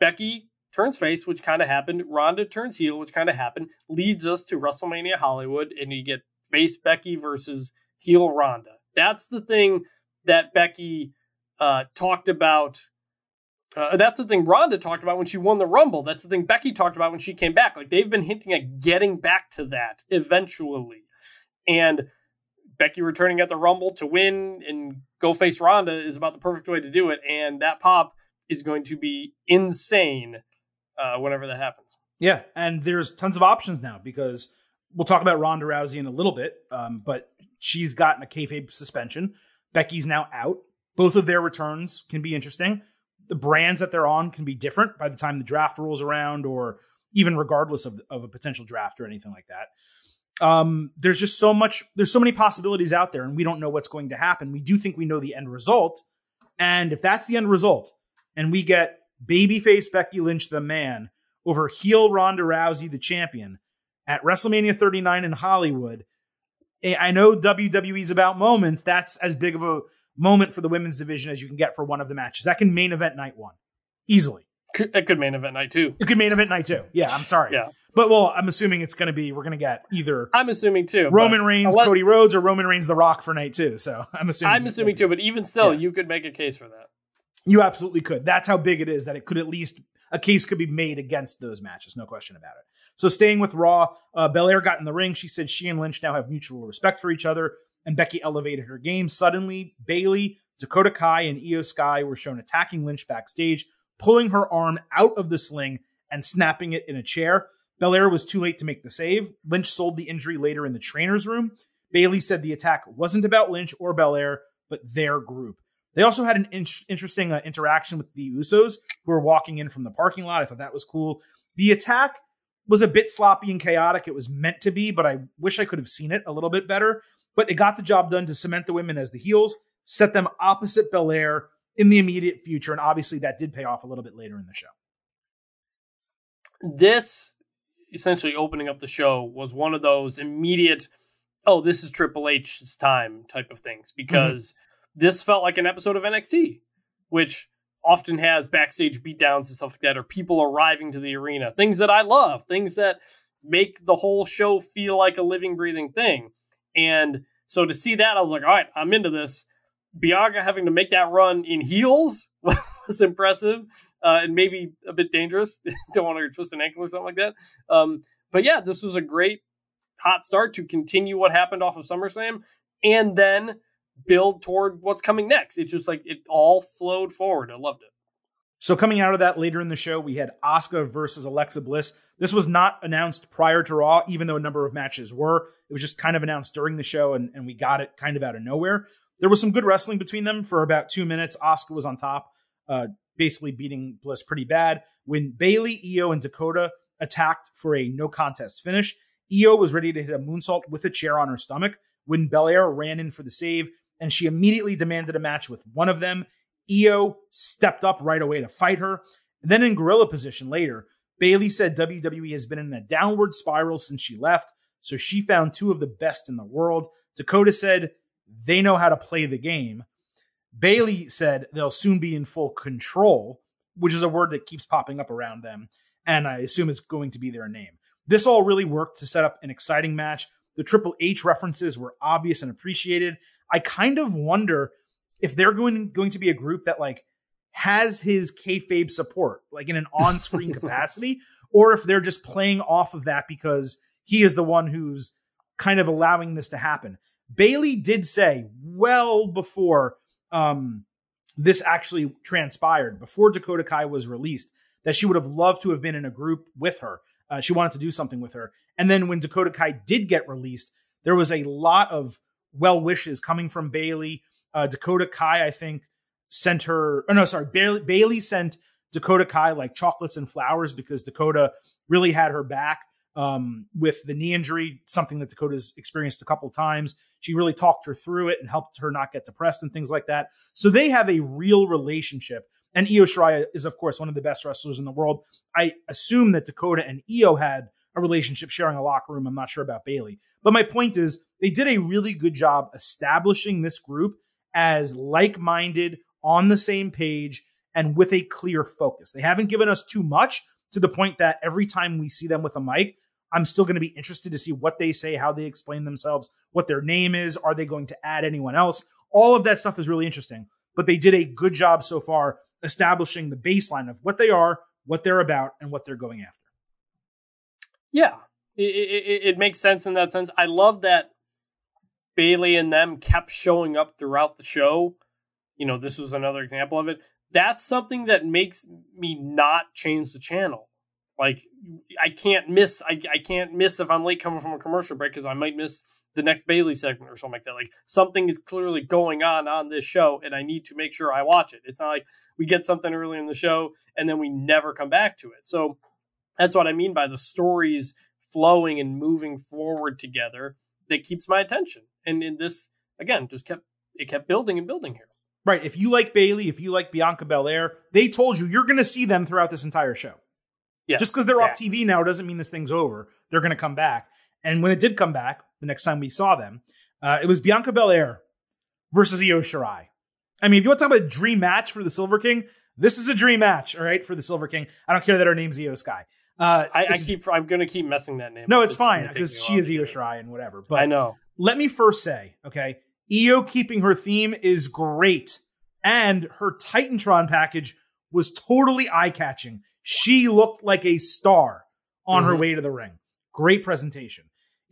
Becky turns face, which kind of happened. Ronda turns heel, which kind of happened. Leads us to WrestleMania Hollywood, and you get face Becky versus heel Ronda. That's the thing that Becky uh, talked about. Uh, that's the thing Ronda talked about when she won the Rumble. That's the thing Becky talked about when she came back. Like they've been hinting at getting back to that eventually. And Becky returning at the Rumble to win and go face Ronda is about the perfect way to do it. And that pop is going to be insane uh, whenever that happens. Yeah, and there's tons of options now because we'll talk about Ronda Rousey in a little bit, um, but she's gotten a kayfabe suspension. Becky's now out. Both of their returns can be interesting. The brands that they're on can be different by the time the draft rolls around, or even regardless of, of a potential draft or anything like that. Um, there's just so much, there's so many possibilities out there, and we don't know what's going to happen. We do think we know the end result. And if that's the end result, and we get babyface Becky Lynch, the man, over heel Ronda Rousey, the champion, at WrestleMania 39 in Hollywood, eh, I know WWE's about moments. That's as big of a moment for the women's division as you can get for one of the matches. That can main event night one easily. It could main event night too. It could main event night too. Yeah, I'm sorry. yeah. But well, I'm assuming it's going to be we're going to get either. I'm assuming too. Roman Reigns, let, Cody Rhodes, or Roman Reigns, The Rock for night two. So I'm assuming. I'm assuming too, but even still, yeah. you could make a case for that. You absolutely could. That's how big it is that it could at least a case could be made against those matches. No question about it. So staying with Raw, uh, Belair got in the ring. She said she and Lynch now have mutual respect for each other and Becky elevated her game. Suddenly, Bayley, Dakota Kai, and Iyo Sky were shown attacking Lynch backstage, pulling her arm out of the sling and snapping it in a chair. Belair was too late to make the save. Lynch sold the injury later in the trainer's room. Bayley said the attack wasn't about Lynch or Belair, but their group. They also had an in- interesting uh, interaction with the Usos, who were walking in from the parking lot. I thought that was cool. The attack was a bit sloppy and chaotic. It was meant to be, but I wish I could have seen it a little bit better. But it got the job done to cement the women as the heels, set them opposite Belair in the immediate future, and obviously that did pay off a little bit later in the show. This essentially opening up the show was one of those immediate, oh, this is Triple H's time type of things because mm-hmm. this felt like an episode of NXT, which often has backstage beatdowns and stuff like that, or people arriving to the arena, things that I love, things that make the whole show feel like a living, breathing thing. And so to see that, I was like, all right, I'm into this. Bianca having to make that run in heels was impressive uh, and maybe a bit dangerous. Don't want to twist an ankle or something like that. Um, but yeah, this was a great hot start to continue what happened off of SummerSlam and then build toward what's coming next. It's just like it all flowed forward. I loved it. So coming out of that later in the show, we had Asuka versus Alexa Bliss. This was not announced prior to Raw, even though a number of matches were. It was just kind of announced during the show, and, and we got it kind of out of nowhere. There was some good wrestling between them for about two minutes. Asuka was on top, uh, basically beating Bliss pretty bad. When Bayley, Io, and Dakota attacked for a no contest finish, Io was ready to hit a moonsault with a chair on her stomach when Belair ran in for the save, and she immediately demanded a match with one of them. Io stepped up right away to fight her. And then in gorilla position later, Bayley said WWE has been in a downward spiral since she left, so she found two of the best in the world. Dakota said they know how to play the game. Bayley said they'll soon be in full control, which is a word that keeps popping up around them, and I assume is going to be their name. This all really worked to set up an exciting match. The Triple H references were obvious and appreciated. I kind of wonder if they're going going to be a group that like has his kayfabe support, like in an on-screen capacity, or if they're just playing off of that because he is the one who's kind of allowing this to happen. Bayley did say well before um, this actually transpired, before Dakota Kai was released, that she would have loved to have been in a group with her. Uh, she wanted to do something with her. And then when Dakota Kai did get released, there was a lot of well wishes coming from Bayley. Uh, Dakota Kai, I think, sent her. Oh no, sorry, Bailey, Bayley sent Dakota Kai like chocolates and flowers because Dakota really had her back um, with the knee injury, something that Dakota's experienced a couple times. She really talked her through it and helped her not get depressed and things like that. So they have a real relationship. And Io Shirai is, of course, one of the best wrestlers in the world. I assume that Dakota and Io had a relationship sharing a locker room. I'm not sure about Bayley. But my point is, they did a really good job establishing this group as like minded, on the same page, and with a clear focus. They haven't given us too much to the point that every time we see them with a mic, I'm still going to be interested to see what they say, how they explain themselves, what their name is. Are they going to add anyone else? All of that stuff is really interesting. But they did a good job so far establishing the baseline of what they are, what they're about, and what they're going after. Yeah, it, it, it makes sense in that sense. I love that Bayley and them kept showing up throughout the show. You know, this was another example of it. That's something that makes me not change the channel. Like I can't miss I, I can't miss if I'm late coming from a commercial break because I might miss the next Bayley segment or something like that. Like something is clearly going on on this show, and I need to make sure I watch it. It's not like we get something early in the show and then we never come back to it. So that's what I mean by the stories flowing and moving forward together that keeps my attention. And in this, again, just kept it kept building and building here. Right. If you like Bayley, if you like Bianca Belair, they told you you're going to see them throughout this entire show. Yes, Just because they're exactly. off TV now doesn't mean this thing's over. They're going to come back. And when it did come back, the next time we saw them, uh, it was Bianca Belair versus Io Shirai. I mean, if you want to talk about a dream match for the Silver King, this is a dream match, all right, for the Silver King. I don't care that her name's Iyo Sky. Uh, I, I, keep, I'm going to keep messing that name. No, it's, it's fine because she is Io Shirai and whatever. But I know. Let me first say, okay, Io keeping her theme is great, and her Titantron package was totally eye catching. She looked like a star on mm-hmm. her way to the ring. Great presentation.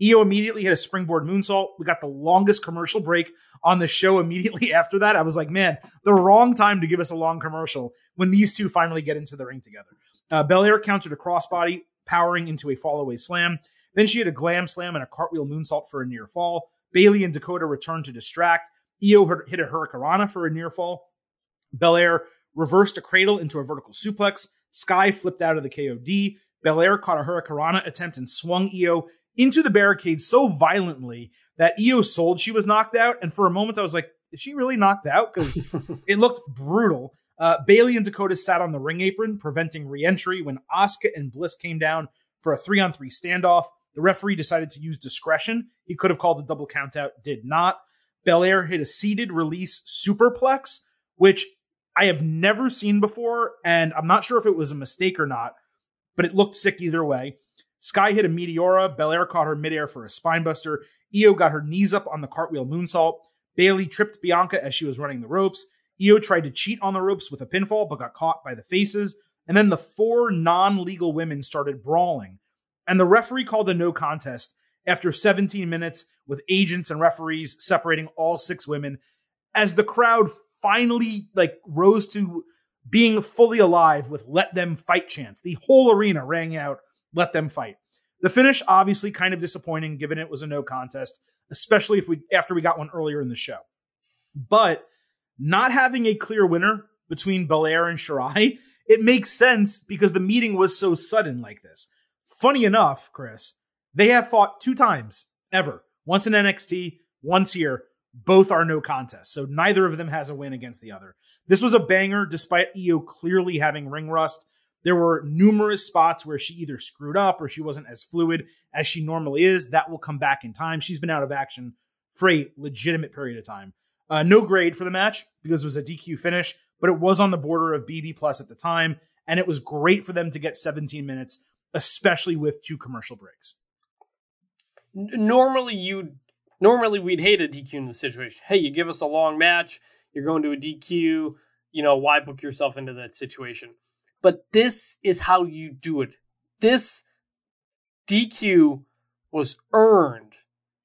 Io immediately hit a springboard moonsault. We got the longest commercial break on the show immediately after that. I was like, man, the wrong time to give us a long commercial when these two finally get into the ring together. Uh, Belair countered a crossbody, powering into a fallaway slam. Then she hit a glam slam and a cartwheel moonsault for a near fall. Bayley and Dakota returned to distract. Io hit a hurricanrana for a near fall. Belair reversed a cradle into a vertical suplex. Sky flipped out of the KOD. Belair caught a hurricanrana attempt and swung Io into the barricade so violently that Io sold she was knocked out. And for a moment, I was like, is she really knocked out? Because it looked brutal. Uh, Bayley and Dakota sat on the ring apron, preventing reentry when Asuka and Bliss came down for a three on three standoff. The referee decided to use discretion. He could have called a double countout, did not. Belair hit a seated release superplex, which I have never seen before, and I'm not sure if it was a mistake or not, but it looked sick either way. Sky hit a Meteora. Belair caught her midair for a spinebuster. Io got her knees up on the cartwheel moonsault. Bayley tripped Bianca as she was running the ropes. Io tried to cheat on the ropes with a pinfall, but got caught by the faces. And then the four non legal women started brawling. And the referee called a no contest after 17 minutes with agents and referees separating all six women as the crowd finally like rose to being fully alive with let them fight chants. The whole arena rang out let them fight. The finish obviously kind of disappointing given it was a no contest, especially if we after we got one earlier in the show. But not having a clear winner between Belair and Shirai, it makes sense because the meeting was so sudden like this. Funny enough, Chris, they have fought two times ever. Once in NXT, once here. Both are no contest. So neither of them has a win against the other. This was a banger despite Io clearly having ring rust. There were numerous spots where she either screwed up or she wasn't as fluid as she normally is. That will come back in time. She's been out of action for a legitimate period of time. Uh, no grade for the match because it was a DQ finish, but it was on the border of BB plus at the time, and it was great for them to get 17 minutes, especially with two commercial breaks. Normally, you normally we'd hate a DQ in the situation. Hey, you give us a long match, you're going to a DQ. You know why book yourself into that situation? But this is how you do it. This DQ was earned.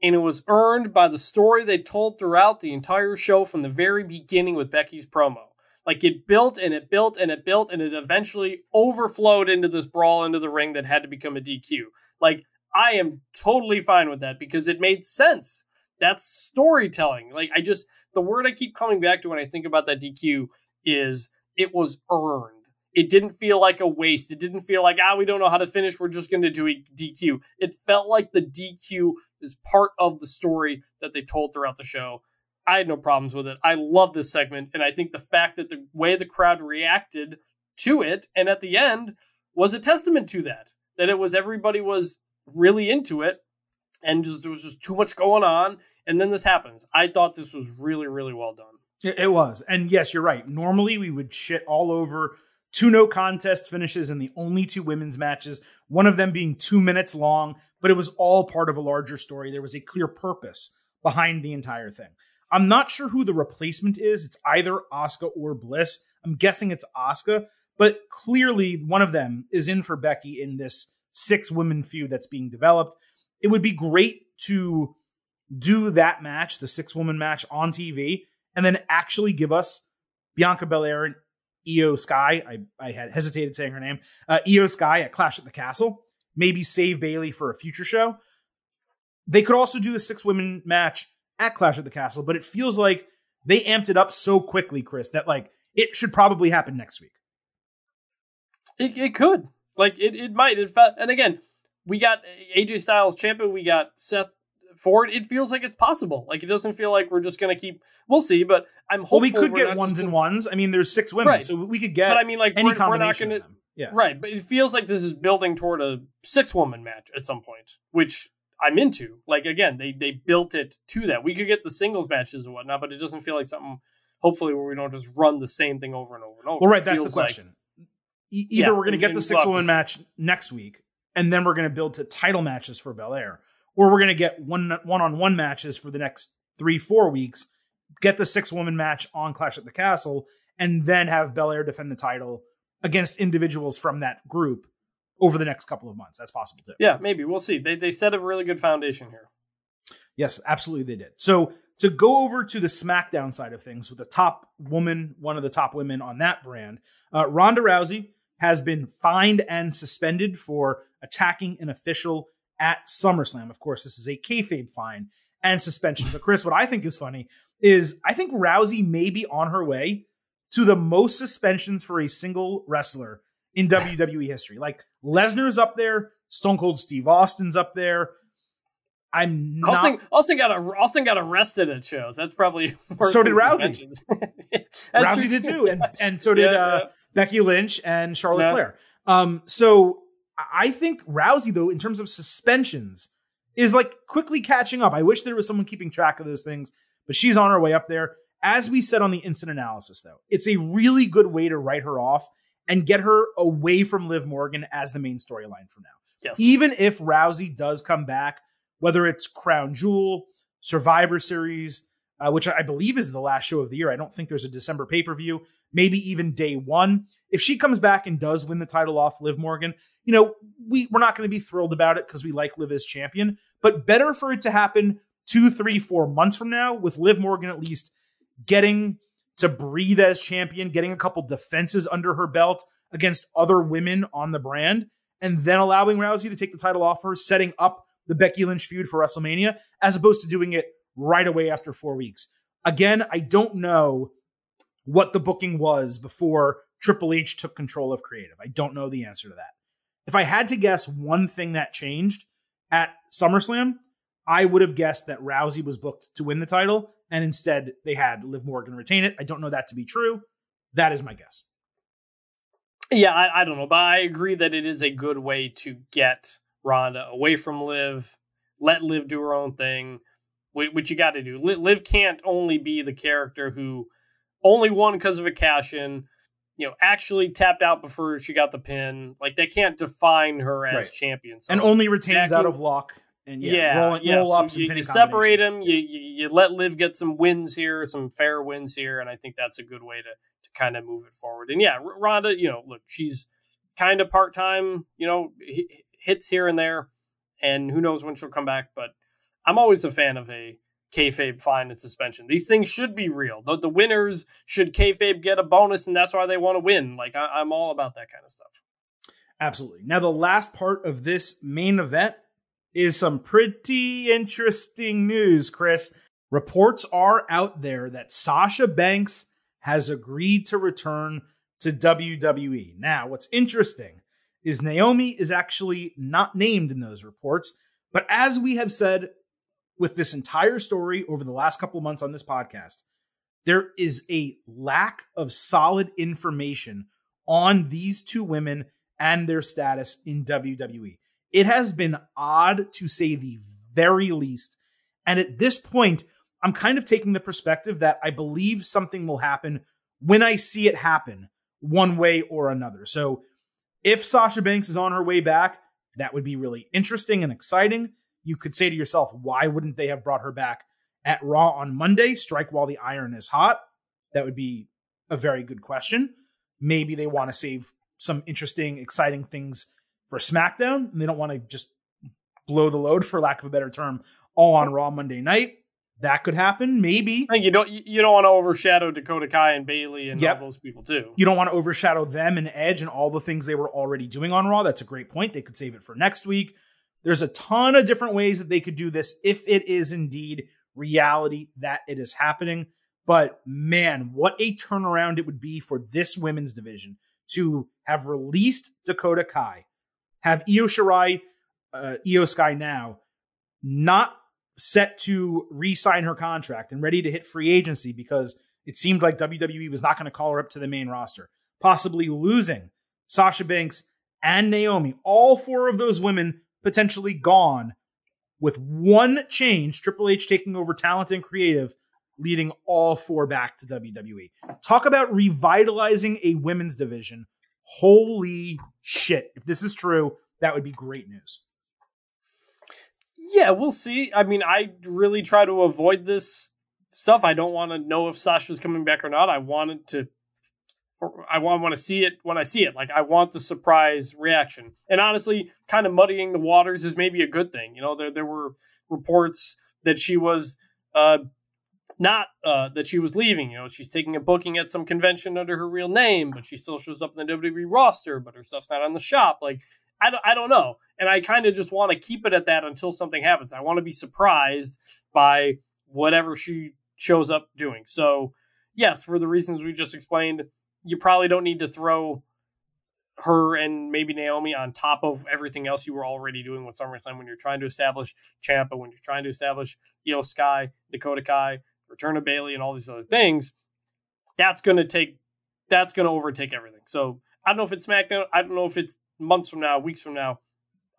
And it was earned by the story they told throughout the entire show from the very beginning with Becky's promo. Like it built and it built and it built and it eventually overflowed into this brawl into the ring that had to become a DQ. Like I am totally fine with that because it made sense. That's storytelling. Like I just the word I keep coming back to when I think about that DQ is it was earned it didn't feel like a waste. It didn't feel like, ah, we don't know how to finish. We're just going to do a DQ. It felt like the DQ is part of the story that they told throughout the show. I had no problems with it. I love this segment. And I think the fact that the way the crowd reacted to it and at the end was a testament to that. That it was everybody was really into it and just there was just too much going on. And then this happens. I thought this was really, really well done. It was. And yes, you're right. Normally we would shit all over two no contest finishes in the only two women's matches, one of them being two minutes long, but it was all part of a larger story. There was a clear purpose behind the entire thing. I'm not sure who the replacement is. It's either Asuka or Bliss. I'm guessing it's Asuka but clearly one of them is in for Becky in this six women feud that's being developed. It would be great to do that match, the six woman match on TV, and then actually give us Bianca Belair and Iyo Sky. I, I had hesitated saying her name. Uh, Iyo Sky at Clash at the Castle. Maybe save Bayley for a future show. They could also do the six women match at Clash at the Castle, but it feels like they amped it up so quickly, Chris, that like it should probably happen next week. It, it could. Like it, it might. It felt, and again, we got AJ Styles champion. We got Seth Ford. it feels like it's possible. Like it doesn't feel like we're just going to keep. We'll see, but I'm hopeful. Well, we could get ones and ones. I mean, there's six women, right. so we could get. But I mean, like any we're, combination. We're not gonna, yeah. Right, but it feels like this is building toward a six woman match at some point, which I'm into. Like again, they they built it to that. We could get the singles matches and whatnot, but it doesn't feel like something. Hopefully, where we don't just run the same thing over and over and over. Well, right, that's the question. Like, either yeah, we're going to get the six woman match next week, and then we're going to build to title matches for Belair, or we're going to get one one on one matches for the next three four weeks. Get the six woman match on Clash at the Castle, and then have Belair defend the title against individuals from that group over the next couple of months. That's possible too. Yeah, maybe we'll see. They they set a really good foundation here. Yes, absolutely they did. So to go over to the SmackDown side of things with the top woman, one of the top women on that brand, uh, Ronda Rousey has been fined and suspended for attacking an official at SummerSlam. Of course, this is a kayfabe fine and suspension. But Chris, what I think is funny is I think Rousey may be on her way to the most suspensions for a single wrestler in WWE history. Like Lesnar's up there, Stone Cold Steve Austin's up there. I'm not. Austin, Austin got a, Austin got arrested at shows. That's probably So did Rousey. Rousey did too, and and so did Yeah, uh, yeah. Becky Lynch and Charlotte. Flair. Um, so I think Rousey, though, in terms of suspensions, is like quickly catching up. I wish there was someone keeping track of those things, but she's on her way up there. As we said on the instant analysis, though, it's a really good way to write her off and get her away from Liv Morgan as the main storyline for now. Yes. Even if Rousey does come back, whether it's Crown Jewel, Survivor Series, uh, which I believe is the last show of the year. I don't think there's a December pay per view, maybe even day one. If she comes back and does win the title off Liv Morgan, you know, we, we're not going to be thrilled about it because we like Liv as champion, but better for it to happen two, three, four months from now with Liv Morgan at least getting to breathe as champion, getting a couple defenses under her belt against other women on the brand, and then allowing Rousey to take the title off her, setting up the Becky Lynch feud for WrestleMania, as opposed to doing it right away after four weeks. Again, I don't know what the booking was before Triple H took control of creative. I don't know the answer to that. If I had to guess one thing that changed at SummerSlam, I would have guessed that Rousey was booked to win the title, and instead they had Liv Morgan retain it. I don't know that to be true. That is my guess. Yeah, I, I don't know, but I agree that it is a good way to get Ronda away from Liv, let Liv do her own thing, which you got to do. Liv, can't only be the character who only won because of a cash in, you know, actually tapped out before she got the pin. Like they can't define her as Right. champion. So and only retains out of luck. And yeah, yeah, roll, yeah. roll so ups you, you separate them. You, you you let Liv get some wins here, some fair wins here, and I think that's a good way to to kind of move it forward. And yeah, Ronda, you know, look, she's kind of part time. You know, hi- hits here and there, and who knows when she'll come back. But I'm always a fan of a kayfabe fine and suspension. These things should be real. The, the winners should kayfabe get a bonus, and that's why they want to win. Like I, I'm all about that kind of stuff. Absolutely. Now, the last part of this main event is some pretty interesting news, Chris. Reports are out there that Sasha Banks has agreed to return to WWE. Now, what's interesting is Naomi is actually not named in those reports, but as we have said with this entire story over the last couple months on this podcast, there is a lack of solid information on these two women and their status in WWE. It has been odd to say the very least. And at this point, I'm kind of taking the perspective that I believe something will happen when I see it happen one way or another. So if Sasha Banks is on her way back, that would be really interesting and exciting. You could say to yourself, why wouldn't they have brought her back at Raw on Monday? Strike while the iron is hot. That would be a very good question. Maybe they want to save some interesting, exciting things for SmackDown, and they don't want to just blow the load, for lack of a better term, all on Raw Monday night. That could happen. Maybe I think you don't you don't want to overshadow Dakota Kai and Bayley and Yep. all those people too. you don't want to overshadow them and Edge and all the things they were already doing on Raw. That's a great point. They could save it for next week. There's a ton of different ways that they could do this if it is indeed reality that it is happening. But man, what a turnaround it would be for this women's division to have released Dakota Kai, have Io Shirai, uh, Iyo Sky now, not set to re-sign her contract and ready to hit free agency because it seemed like WWE was not going to call her up to the main roster, possibly losing Sasha Banks and Naomi, all four of those women potentially gone with one change, Triple H taking over talent and creative, leading all four back to WWE. Talk about revitalizing a women's division. Holy shit. If this is true, that would be great news. Yeah, we'll see. I mean, I really try to avoid this stuff. I don't want to know if Sasha's coming back or not. I wanted to I want, to see it when I see it. Like I want the surprise reaction. And honestly, kind of muddying the waters is maybe a good thing. You know, there there were reports that she was uh, not uh, that she was leaving. You know, she's taking a booking at some convention under her real name, but she still shows up in the WWE roster, but her stuff's not on the shop. Like I don't, I don't know. And I kind of just want to keep it at that until something happens. I want to be surprised by whatever she shows up doing. So, yes, for the reasons we just explained, you probably don't need to throw her and maybe Naomi on top of everything else you were already doing with SummerSlam when you're trying to establish Ciampa, when you're trying to establish Iyo Sky, Dakota Kai, return of Bayley, and all these other things. That's going to take, that's going to overtake everything. So I don't know if it's SmackDown. I don't know if it's months from now, weeks from now.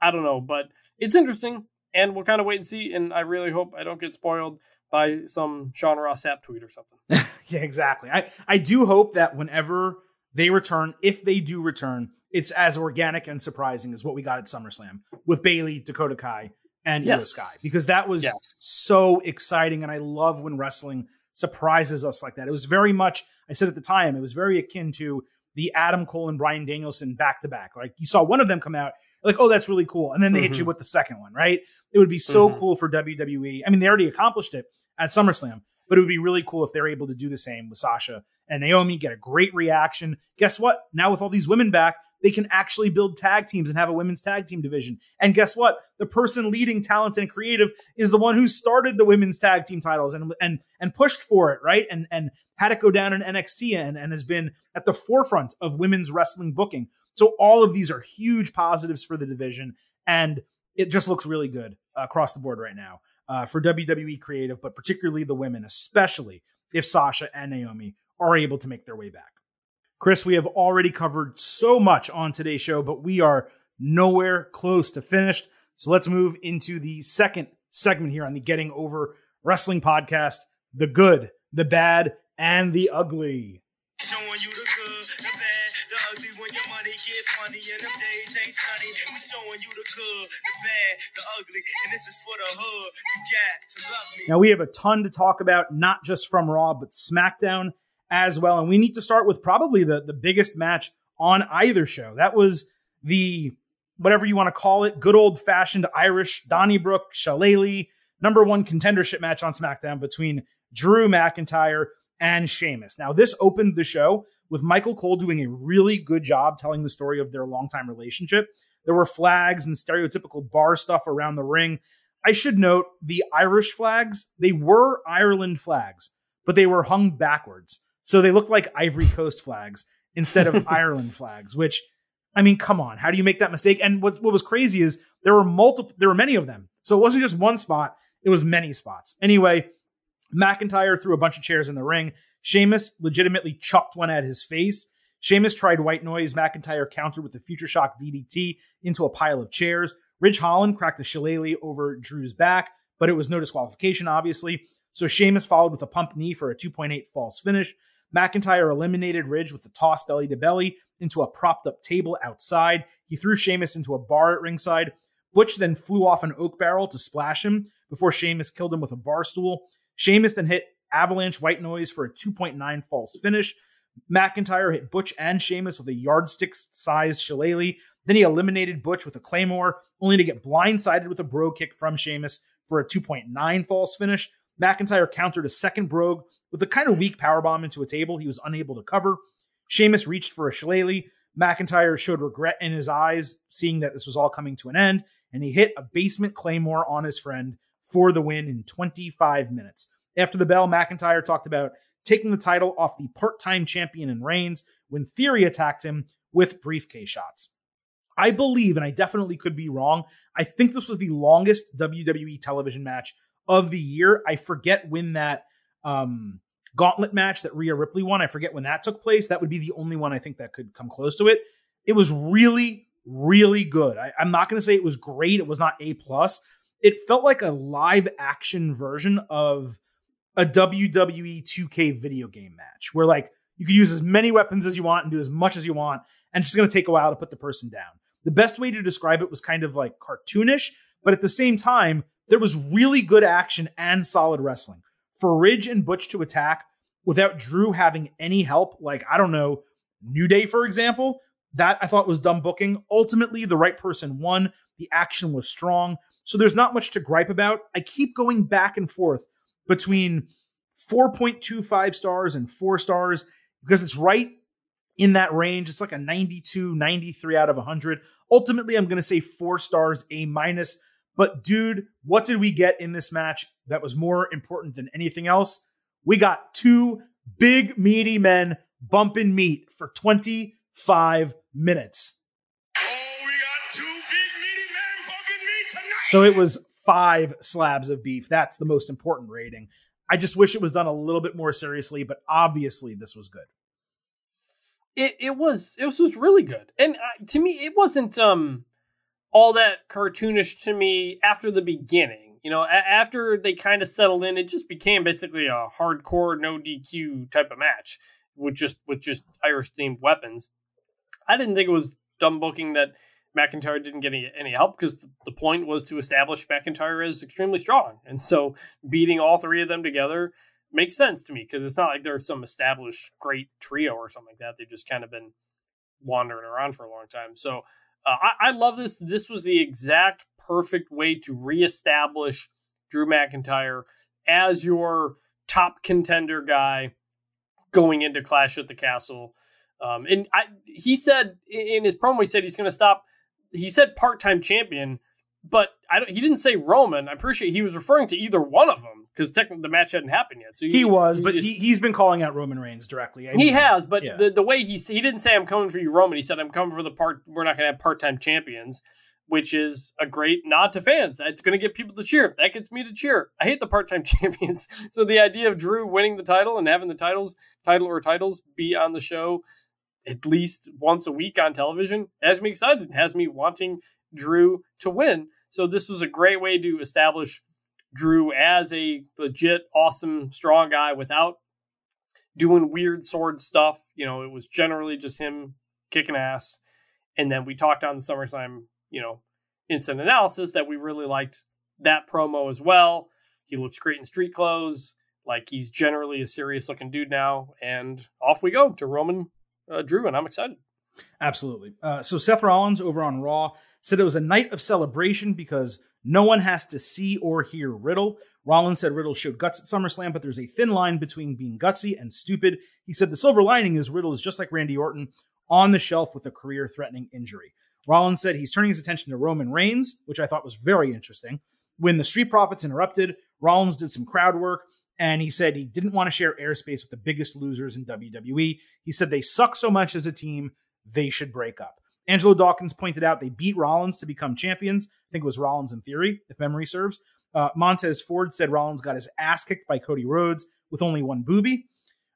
I don't know, but it's interesting, and we'll kind of wait and see. And I really hope I don't get spoiled by some Sean Ross Sapp tweet or something. yeah, exactly. I, I do hope that whenever they return, if they do return, it's as organic and surprising as what we got at SummerSlam with Bayley, Dakota Kai, and yes. Iyo Sky, because that was yes. so exciting. And I love when wrestling surprises us like that. It was very much, I said at the time, it was very akin to the Adam Cole and Bryan Danielson back to back. Like you saw one of them come out, like, oh, that's really cool. And then they mm-hmm. hit you mm-hmm. with the second one, right? It would be so mm-hmm. cool for WWE. I mean, they already accomplished it at SummerSlam, but it would be really cool if they're able to do the same with Sasha and Naomi, get a great reaction. Guess what? Now with all these women back, they can actually build tag teams and have a women's tag team division. And guess what? The person leading talent and creative is the one who started the women's tag team titles and and and pushed for it, right? And and had it go down in NXT and, and has been at the forefront of women's wrestling booking. So all of these are huge positives for the division, and it just looks really good across the board right now uh, for WWE creative, but particularly the women, especially if Sasha and Naomi are able to make their way back. Chris, we have already covered so much on today's show, but we are nowhere close to finished. So let's move into the second segment here on the Getting Over Wrestling podcast the good, the bad, and the ugly. Showing you the good, the bad, get funny and them days ain't sunny. We showing you the good, the bad, the ugly, and this is for the hood. You got to love me. Now we have a ton to talk about, not just from Raw, but SmackDown as well. And we need to start with probably the, the biggest match on either show. That was the whatever you want to call it, good old fashioned Irish Donnybrook Shillelagh number one contendership match on SmackDown between Drew McIntyre and Sheamus. Now, this opened the show with Michael Cole doing a really good job telling the story of their longtime relationship. There were flags and stereotypical bar stuff around the ring. I should note the Irish flags, they were Ireland flags, but they were hung backwards. So they looked like Ivory Coast flags instead of Ireland flags, which I mean, come on, how do you make that mistake? And what, what was crazy is there were multiple, there were many of them. So it wasn't just one spot, it was many spots. Anyway, McIntyre threw a bunch of chairs in the ring. Sheamus legitimately chucked one at his face. Sheamus tried white noise. McIntyre countered with a future shock DDT into a pile of chairs. Ridge Holland cracked a shillelagh over Drew's back, but it was no disqualification, obviously. So Sheamus followed with a pump knee for a 2.8 false finish. McIntyre eliminated Ridge with a toss belly to belly into a propped up table outside. He threw Sheamus into a bar at ringside. Butch then flew off an oak barrel to splash him before Sheamus killed him with a bar stool. Sheamus then hit Avalanche White Noise for a 2.9 false finish. McIntyre hit Butch and Sheamus with a yardstick sized shillelagh. Then he eliminated Butch with a Claymore, only to get blindsided with a Brogue Kick from Sheamus for a 2.9 false finish. McIntyre countered a second Brogue with a kind of weak powerbomb into a table he was unable to cover. Sheamus reached for a shillelagh. McIntyre showed regret in his eyes, seeing that this was all coming to an end, and he hit a basement Claymore on his friend for the win in 25 minutes. After the bell, McIntyre talked about taking the title off the part time champion in Reigns when Theory attacked him with briefcase shots. I believe, and I definitely could be wrong, I think this was the longest WWE television match of the year. I forget when that um, gauntlet match that Rhea Ripley won, I forget when that took place. That would be the only one I think that could come close to it. It was really, really good. I, am not going to say it was great. It was not A plus. It felt like a live action version of a WWE 2K video game match where like you could use as many weapons as you want and do as much as you want, and it's just going to take a while to put the person down. The best way to describe it was kind of like cartoonish, but at the same time, there was really good action and solid wrestling. For Ridge and Butch to attack without Drew having any help, like, I don't know, New Day, for example, that I thought was dumb booking. Ultimately, the right person won. The action was strong. So there's not much to gripe about. I keep going back and forth between 4.25 stars and four stars because it's right in that range. It's like a 92, 93 out of 100. Ultimately, I'm going to say four stars, A minus. But dude, what did we get in this match that was more important than anything else? We got two big, meaty men bumping meat for 25 minutes. So it was five slabs of beef. That's the most important rating. I just wish it was done a little bit more seriously, but obviously this was good. It it was it was, really good, and uh, to me it wasn't um all that cartoonish to me after the beginning. You know, a- after they kind of settled in, it just became basically a hardcore no DQ type of match with just with just Irish themed weapons. I didn't think it was dumb booking that McIntyre didn't get any, any help because the, the point was to establish McIntyre as extremely strong, and so beating all three of them together makes sense to me because it's not like they're some established great trio or something like that. They've just kind of been wandering around for a long time. So uh, I, I love this. This was the exact perfect way to reestablish Drew McIntyre as your top contender guy going into Clash at the Castle. Um, and I, he said in his promo, he said he's going to stop. He said part-time champion, but I don't, he didn't say Roman. I'm pretty sure he was referring to either one of them because technically the match hadn't happened yet. So He was, but just- he, he's been calling out Roman Reigns directly. I he has, but yeah. the, the way he he didn't say I'm coming for you, Roman. He said I'm coming for the part. We're not going to have part time champions, which is a great nod to fans. It's going to get people to cheer. That gets me to cheer. I hate the part time champions. So the idea of Drew winning the title and having the titles, title or titles, be on the show at least once a week on television has me excited. Has me wanting Drew to win. So this was a great way to establish Drew as a legit, awesome, strong guy without doing weird sword stuff. You know, it was generally just him kicking ass. And then we talked on the SummerSlam, you know, instant analysis that we really liked that promo as well. He looks great in street clothes. Like he's generally a serious looking dude now. And off we go to Roman uh, Drew, and I'm excited. Absolutely. Uh, so Seth Rollins over on Raw said it was a night of celebration because no one has to see or hear Riddle. Rollins said Riddle showed guts at SummerSlam, but there's a thin line between being gutsy and stupid. He said the silver lining is Riddle is just like Randy Orton on the shelf with a career threatening injury. Rollins said he's turning his attention to Roman Reigns, which I thought was very interesting. When the Street Profits interrupted, Rollins did some crowd work and he said he didn't want to share airspace with the biggest losers in WWE. He said they suck so much as a team, they should break up. Angelo Dawkins pointed out they beat Rollins to become champions. I think it was Rollins in theory, if memory serves. Uh, Montez Ford said Rollins got his ass kicked by Cody Rhodes with only one booby.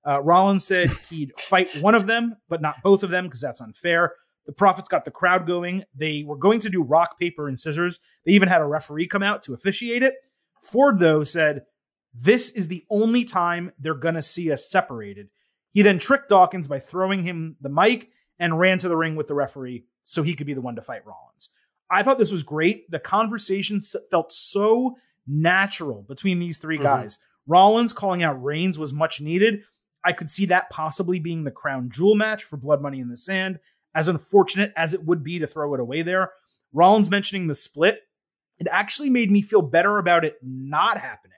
Uh, Rollins said he'd fight one of them, but not both of them because that's unfair. The Profits got the crowd going. They were going to do rock, paper, and scissors. They even had a referee come out to officiate it. Ford, though, said this is the only time they're going to see us separated. He then tricked Dawkins by throwing him the mic and ran to the ring with the referee so he could be the one to fight Rollins. I thought this was great. The conversation felt so natural between these 3 Mhm. guys. Rollins calling out Reigns was much needed. I could see that possibly being the crown jewel match for Blood Money in the Sand, as unfortunate as it would be to throw it away there. Rollins mentioning the split, it actually made me feel better about it not happening,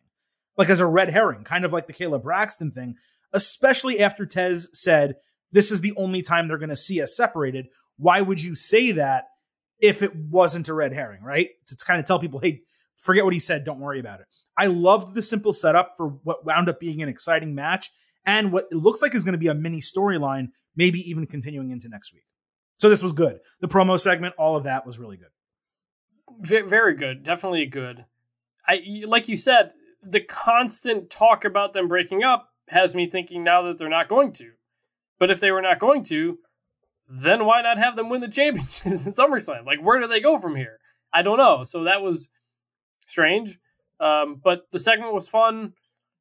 like as a red herring, kind of like the Caleb Braxton thing, especially after Tez said, This is the only time they're going to see us separated. Why would you say that if it wasn't a red herring, right? To, kind of tell people, hey, forget what he said, don't worry about it. I loved the simple setup for what wound up being an exciting match and what it looks like is going to be a mini storyline, maybe even continuing into next week. So this was good. The promo segment, all of that was really good. Very good, definitely good. I like you said, the constant talk about them breaking up has me thinking now that they're not going to. But if they were not going to, then why not have them win the championships in SummerSlam? Like, where do they go from here? I don't know. So that was strange. Um, but the segment was fun.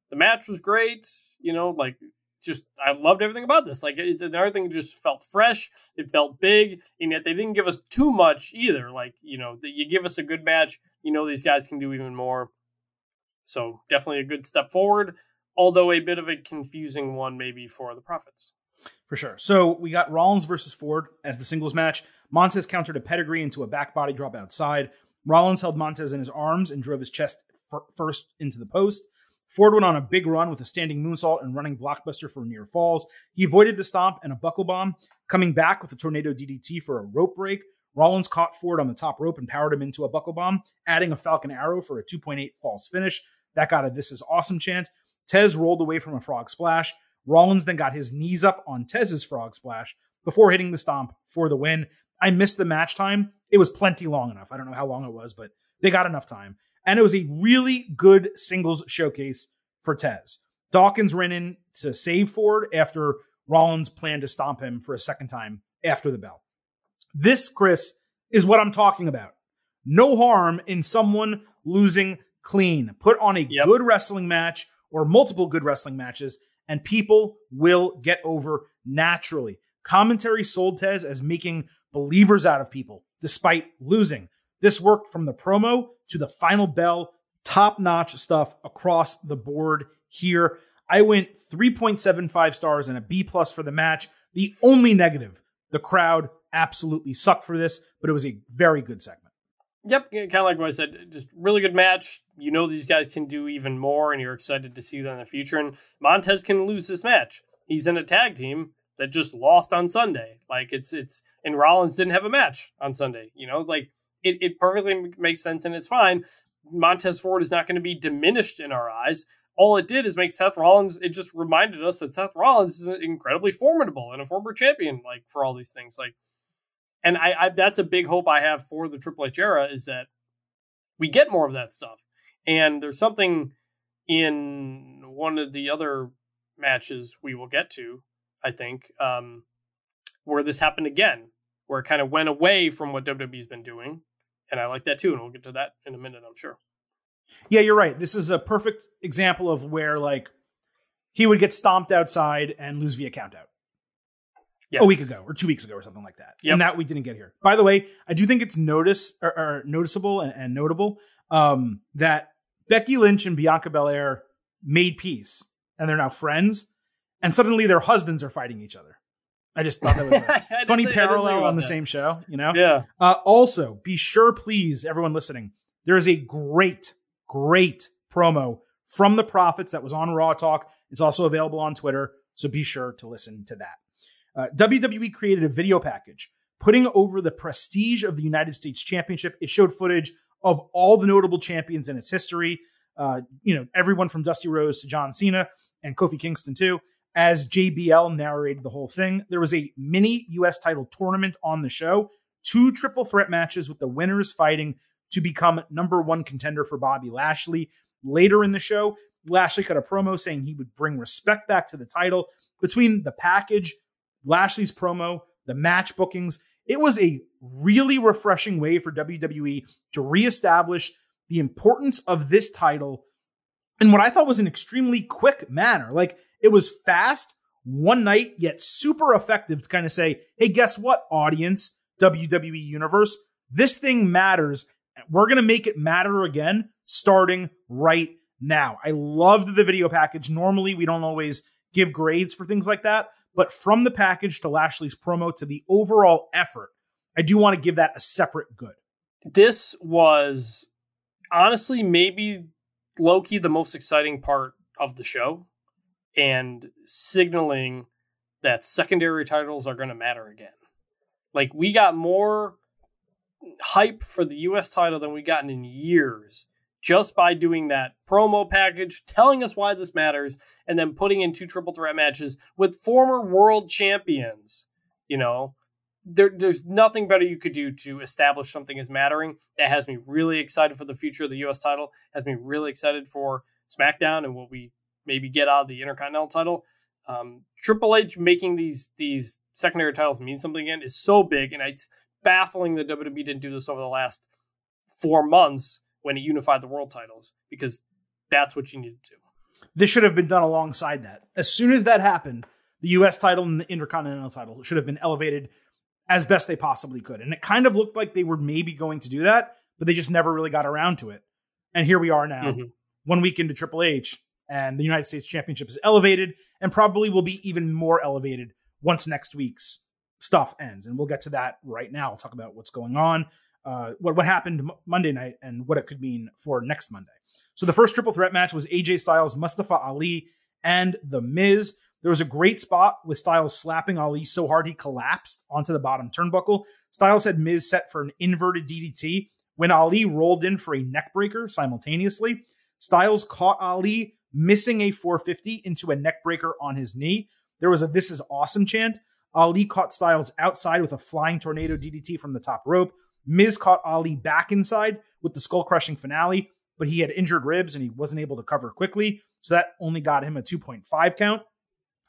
The match was great. You know, like just I loved everything about this. Like it's everything just felt fresh. It felt big, and yet they didn't give us too much either. Like you know, that you give us a good match, you know these guys can do even more. So definitely a good step forward, although a bit of a confusing one maybe for the Profits. For sure. So we got Rollins versus Ford as the singles match. Montez countered a pedigree into a back body drop outside. Rollins held Montez in his arms and drove his chest first into the post. Ford went on a big run with a standing moonsault and running blockbuster for near falls. He avoided the stomp and a buckle bomb, coming back with a tornado DDT for a rope break. Rollins caught Ford on the top rope and powered him into a buckle bomb, adding a Falcon Arrow for a 2.8 false finish. That got a This is Awesome chant. Tez rolled away from a frog splash. Rollins then got his knees up on Tez's frog splash before hitting the stomp for the win. I missed the match time. It was plenty long enough. I don't know how long it was, but they got enough time. And it was a really good singles showcase for Tez. Dawkins ran in to save Ford after Rollins planned to stomp him for a second time after the bell. This, Chris, is what I'm talking about. No harm in someone losing clean. Put on a Yep. good wrestling match or multiple good wrestling matches, and people will get over naturally. Commentary sold Tez as making believers out of people despite losing. This worked from the promo to the final bell, top notch stuff across the board here. I went 3.75 stars and a B plus for the match. The only negative, the crowd absolutely sucked for this, but it was a very good segment. Yep, kind of like what I said. Just really good match. You know these guys can do even more, and you're excited to see them in the future. And Montez can lose this match. He's in a tag team that just lost on Sunday. Like it's it's and Rollins didn't have a match on Sunday. You know, like it, it perfectly makes sense and it's fine. Montez Ford is not going to be diminished in our eyes. All it did is make Seth Rollins. It just reminded us that Seth Rollins is incredibly formidable and a former champion. Like for all these things, like and I, I that's a big hope I have for the Triple H era is that we get more of that stuff. And there's something in one of the other matches we will get to, I think, um, where this happened again, where it kind of went away from what WWE's been doing. And I like that too, and we'll get to that in a minute, I'm sure. Yeah, you're right. This is a perfect example of where like he would get stomped outside and lose via countout. Yes. a week ago or two weeks ago or something like that. Yep. And that we didn't get here. By the way, I do think it's notice or, or noticeable and, and notable um, that Becky Lynch and Bianca Belair made peace and they're now friends, and suddenly their husbands are fighting each other. I just thought that was a funny think- I didn't think parallel on the that. same show. You know. Yeah. Uh, also, be sure, please, everyone listening, there is a great, great promo from the Profits that was on Raw Talk. It's also available on Twitter, so be sure to listen to that. Uh, WWE created a video package putting over the prestige of the United States Championship. It showed footage of all the notable champions in its history. Uh, you know, everyone from Dusty Rhodes to John Cena and Kofi Kingston too. As JBL narrated the whole thing, there was a mini U.S. title tournament on the show. Two triple threat matches with the winners fighting to become number one contender for Bobby Lashley. Later in the show, Lashley cut a promo saying he would bring respect back to the title. Between the package, Lashley's promo, the match bookings, it was a really refreshing way for WWE to reestablish the importance of this title in what I thought was an extremely quick manner. Like it was fast, one night, yet super effective to kind of say, hey, guess what, audience, WWE Universe? This thing matters. We're going to make it matter again starting right now. I loved the video package. Normally, we don't always give grades for things like that, but from the package to Lashley's promo to the overall effort, I do want to give that a separate good. this was honestly maybe Loki the most exciting part of the show and signaling that secondary titles are going to matter again. Like we got more hype for the US title than we've gotten in years just by doing that promo package, telling us why this matters, and then putting in two triple threat matches with former world champions. You know, there, there's nothing better you could do to establish something as mattering. That has me really excited for the future of the U.S. title. Has me really excited for SmackDown and what we maybe get out of the Intercontinental title. Um, Triple H making these these secondary titles mean something again is so big, and it's baffling that WWE didn't do this over the last four months when it unified the world titles because that's what you need to do. This should have been done alongside that. As soon as that happened, the US title and the Intercontinental title should have been elevated as best they possibly could. And it kind of looked like they were maybe going to do that, but they just never really got around to it. And here we are now, Mhm. one week into Triple H, and the United States Championship is elevated and probably will be even more elevated once next week's stuff ends. And we'll get to that right now. We'll talk about what's going on, uh, what, what happened Monday night, and what it could mean for next Monday. So the first triple threat match was AJ Styles, Mustafa Ali, and The Miz. There was a great spot with Styles slapping Ali so hard he collapsed onto the bottom turnbuckle. Styles had Miz set for an inverted DDT when Ali rolled in for a neckbreaker simultaneously. Styles caught Ali missing a 450 into a neckbreaker on his knee. There was a This is awesome chant. Ali caught Styles outside with a flying tornado DDT from the top rope. Miz caught Ali back inside with the skull crushing finale, but he had injured ribs and he wasn't able to cover quickly. So that only got him a 2.5 count.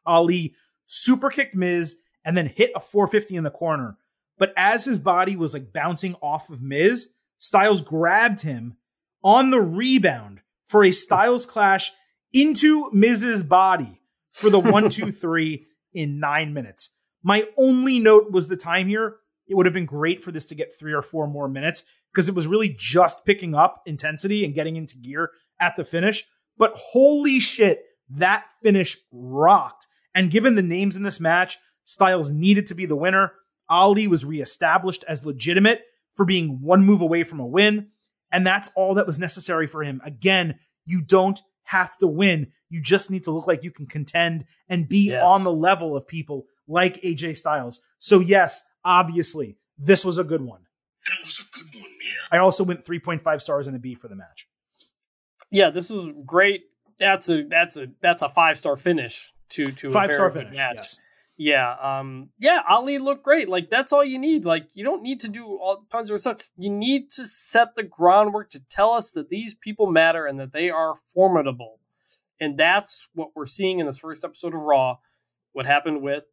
Ali super kicked Miz and then hit a 450 in the corner. But as his body was like bouncing off of Miz, Styles grabbed him on the rebound for a Styles clash into Miz's body for the one, two, three in nine minutes. My only note was the time here. It would have been great for this to get three or four more minutes because it was really just picking up intensity and getting into gear at the finish. But holy shit, that finish rocked. And given the names in this match, Styles needed to be the winner. Ali was reestablished as legitimate for being one move away from a win. And that's all that was necessary for him. Again, you don't have to win. You just need to look like you can contend and be Yes. on the level of people like AJ Styles. So, yes, obviously, this was a good one. That was a good one, yeah. I also went 3.5 stars and a B for the match. Yeah, this is great. That's a that's a that's a five star finish to to a Five very star finish. match. Yes. Yeah, um, yeah, Ali looked great. Like that's all you need. Like you don't need to do all tons of stuff. You need to set the groundwork to tell us that these people matter and that they are formidable. And that's what we're seeing in this first episode of Raw. What happened with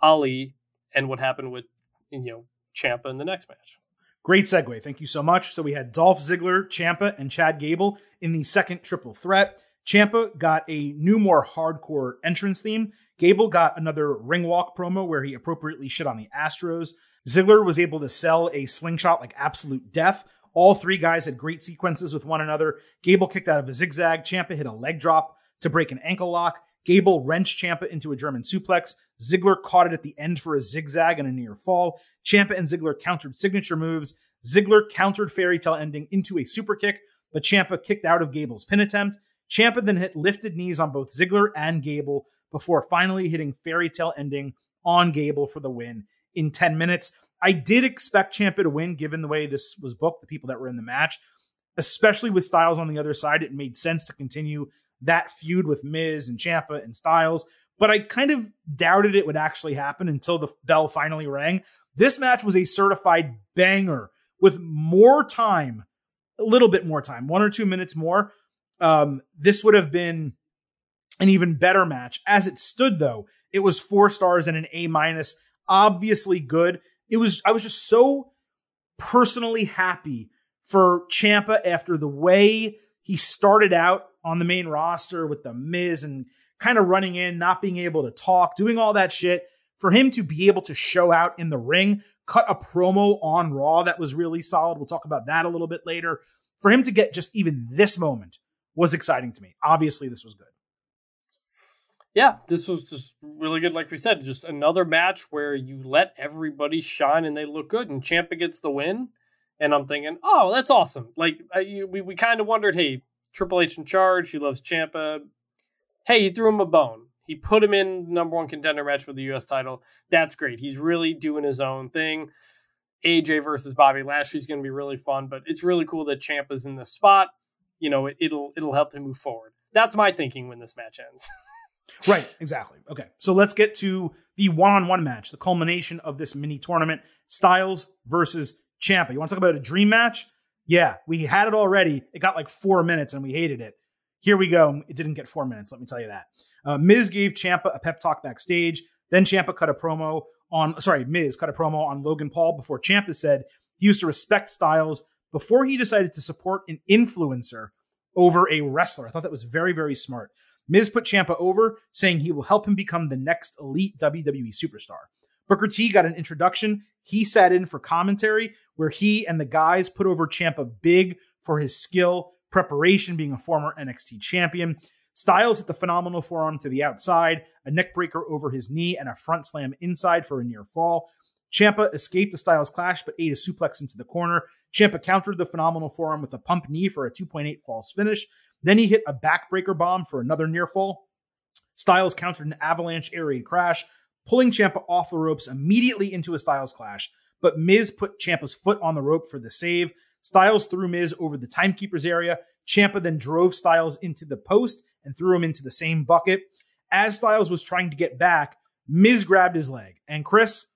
Ali and what happened with you know Ciampa in the next match. Great segue. Thank you so much. So we had Dolph Ziggler, Ciampa, and Chad Gable in the second triple threat. Ciampa got a new, more hardcore entrance theme. Gable got another ring walk promo where he appropriately shit on the Astros. Ziggler was able to sell a slingshot like absolute death. All three guys had great sequences with one another. Gable kicked out of a zigzag. Ciampa hit a leg drop to break an ankle lock. Gable wrenched Ciampa into a German suplex. Ziggler caught it at the end for a zigzag and a near fall. Ciampa and Ziggler countered signature moves. Ziggler countered fairy tale ending into a super kick, but Ciampa kicked out of Gable's pin attempt. Ciampa then hit lifted knees on both Ziggler and Gable before finally hitting fairy tale ending on Gable for the win in 10 minutes. I did expect Ciampa to win given the way this was booked, the people that were in the match, especially with Styles on the other side. It made sense to continue that feud with Miz and Ciampa and Styles, but I kind of doubted it would actually happen until the bell finally rang. This match was a certified banger with more time, a little bit more time, one or two minutes more. Um, this would have been an even better match. As it stood, though, it was four stars and an A minus. Obviously good. It was. I was just so personally happy for Ciampa after the way he started out on the main roster with the Miz and kind of running in, not being able to talk, doing all that shit. For him to be able to show out in the ring, cut a promo on Raw that was really solid. We'll talk about that a little bit later. For him to get just even this moment was exciting to me. Obviously, this was good. Yeah, this was just really good. Like we said, just another match where you let everybody shine and they look good, and Ciampa gets the win. And I'm thinking, oh, that's awesome. Like I, we we kind of wondered, hey, Triple H in charge, he loves Ciampa. Hey, he threw him a bone. He put him in number one contender match for the U.S. title. That's great. He's really doing his own thing. AJ versus Bobby Lashley's going to be really fun, but it's really cool that Ciampa's in this spot. You know, it, it'll it'll help him move forward. That's my thinking when this match ends. Right, exactly. Okay, so let's get to the one-on-one match, the culmination of this mini tournament: Styles versus Ciampa. You want to talk about a dream match? Yeah, we had it already. It got like four minutes, and we hated it. Here we go. It didn't get four minutes. Let me tell you that. Uh, Miz gave Ciampa a pep talk backstage. Then Ciampa cut a promo on. Sorry, Miz cut a promo on Logan Paul before Ciampa said he used to respect Styles before he decided to support an influencer over a wrestler. I thought that was very, very smart. Miz put Ciampa over, saying he will help him become the next elite WWE superstar. Booker T got an introduction. He sat in for commentary, where he and the guys put over Ciampa big for his skill, preparation, being a former NXT champion. Styles hit the phenomenal forearm to the outside, a neckbreaker over his knee, and a front slam inside for a near fall. Ciampa escaped the Styles clash, but ate a suplex into the corner. Ciampa countered the phenomenal forearm with a pump knee for a 2.8 false finish. Then he hit a backbreaker bomb for another near fall. Styles countered an avalanche air raid crash, pulling Ciampa off the ropes immediately into a Styles clash. But Miz put Ciampa's foot on the rope for the save. Styles threw Miz over the timekeeper's area. Ciampa then drove Styles into the post and threw him into the same bucket. As Styles was trying to get back, Miz grabbed his leg. And Chris,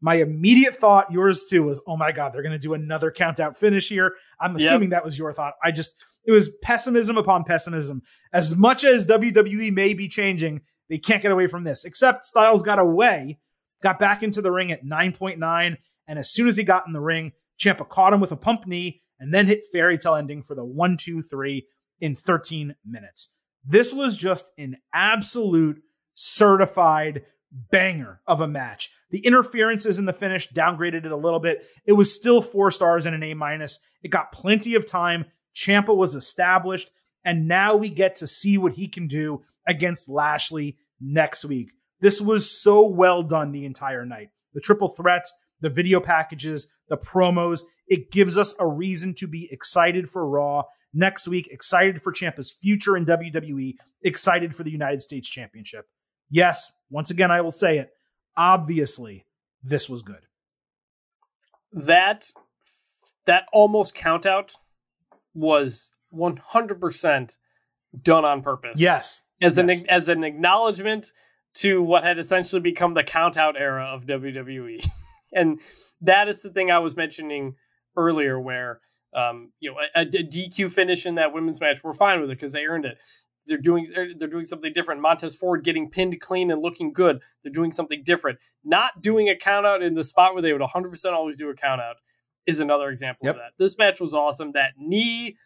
my immediate thought, yours too, was, oh my God, they're going to do another count out finish here. I'm assuming yep. that was your thought. I just, it was pessimism upon pessimism. As much as WWE may be changing, they can't get away from this. Except Styles got away, got back into the ring at 9.9. And as soon as he got in the ring, Ciampa caught him with a pump knee and then hit fairy tale ending for the one, two, three in 13 minutes. This was just an absolute certified banger of a match. The interferences in the finish downgraded it a little bit. It was still four stars and an A minus. It got plenty of time. Ciampa was established, and now we get to see what he can do against Lashley next week. This was so well done the entire night. The triple threats, the video packages, the promos, it gives us a reason to be excited for Raw next week, excited for Ciampa's future in WWE, excited for the United States Championship. Yes, once again, I will say it. Obviously, this was good. That that almost count out was 100% done on purpose. Yes. As yes. an as an acknowledgement to what had essentially become the count out era of WWE. and that is the thing I was mentioning earlier where um, you know a, a, DQ finish in that women's match we're fine with it because they earned it they're doing they're doing something different. Montez Ford getting pinned clean and looking good. They're doing something different. Not doing a count out in the spot where they would 100% always do a count out is another example yep. of that. This match was awesome. That knee,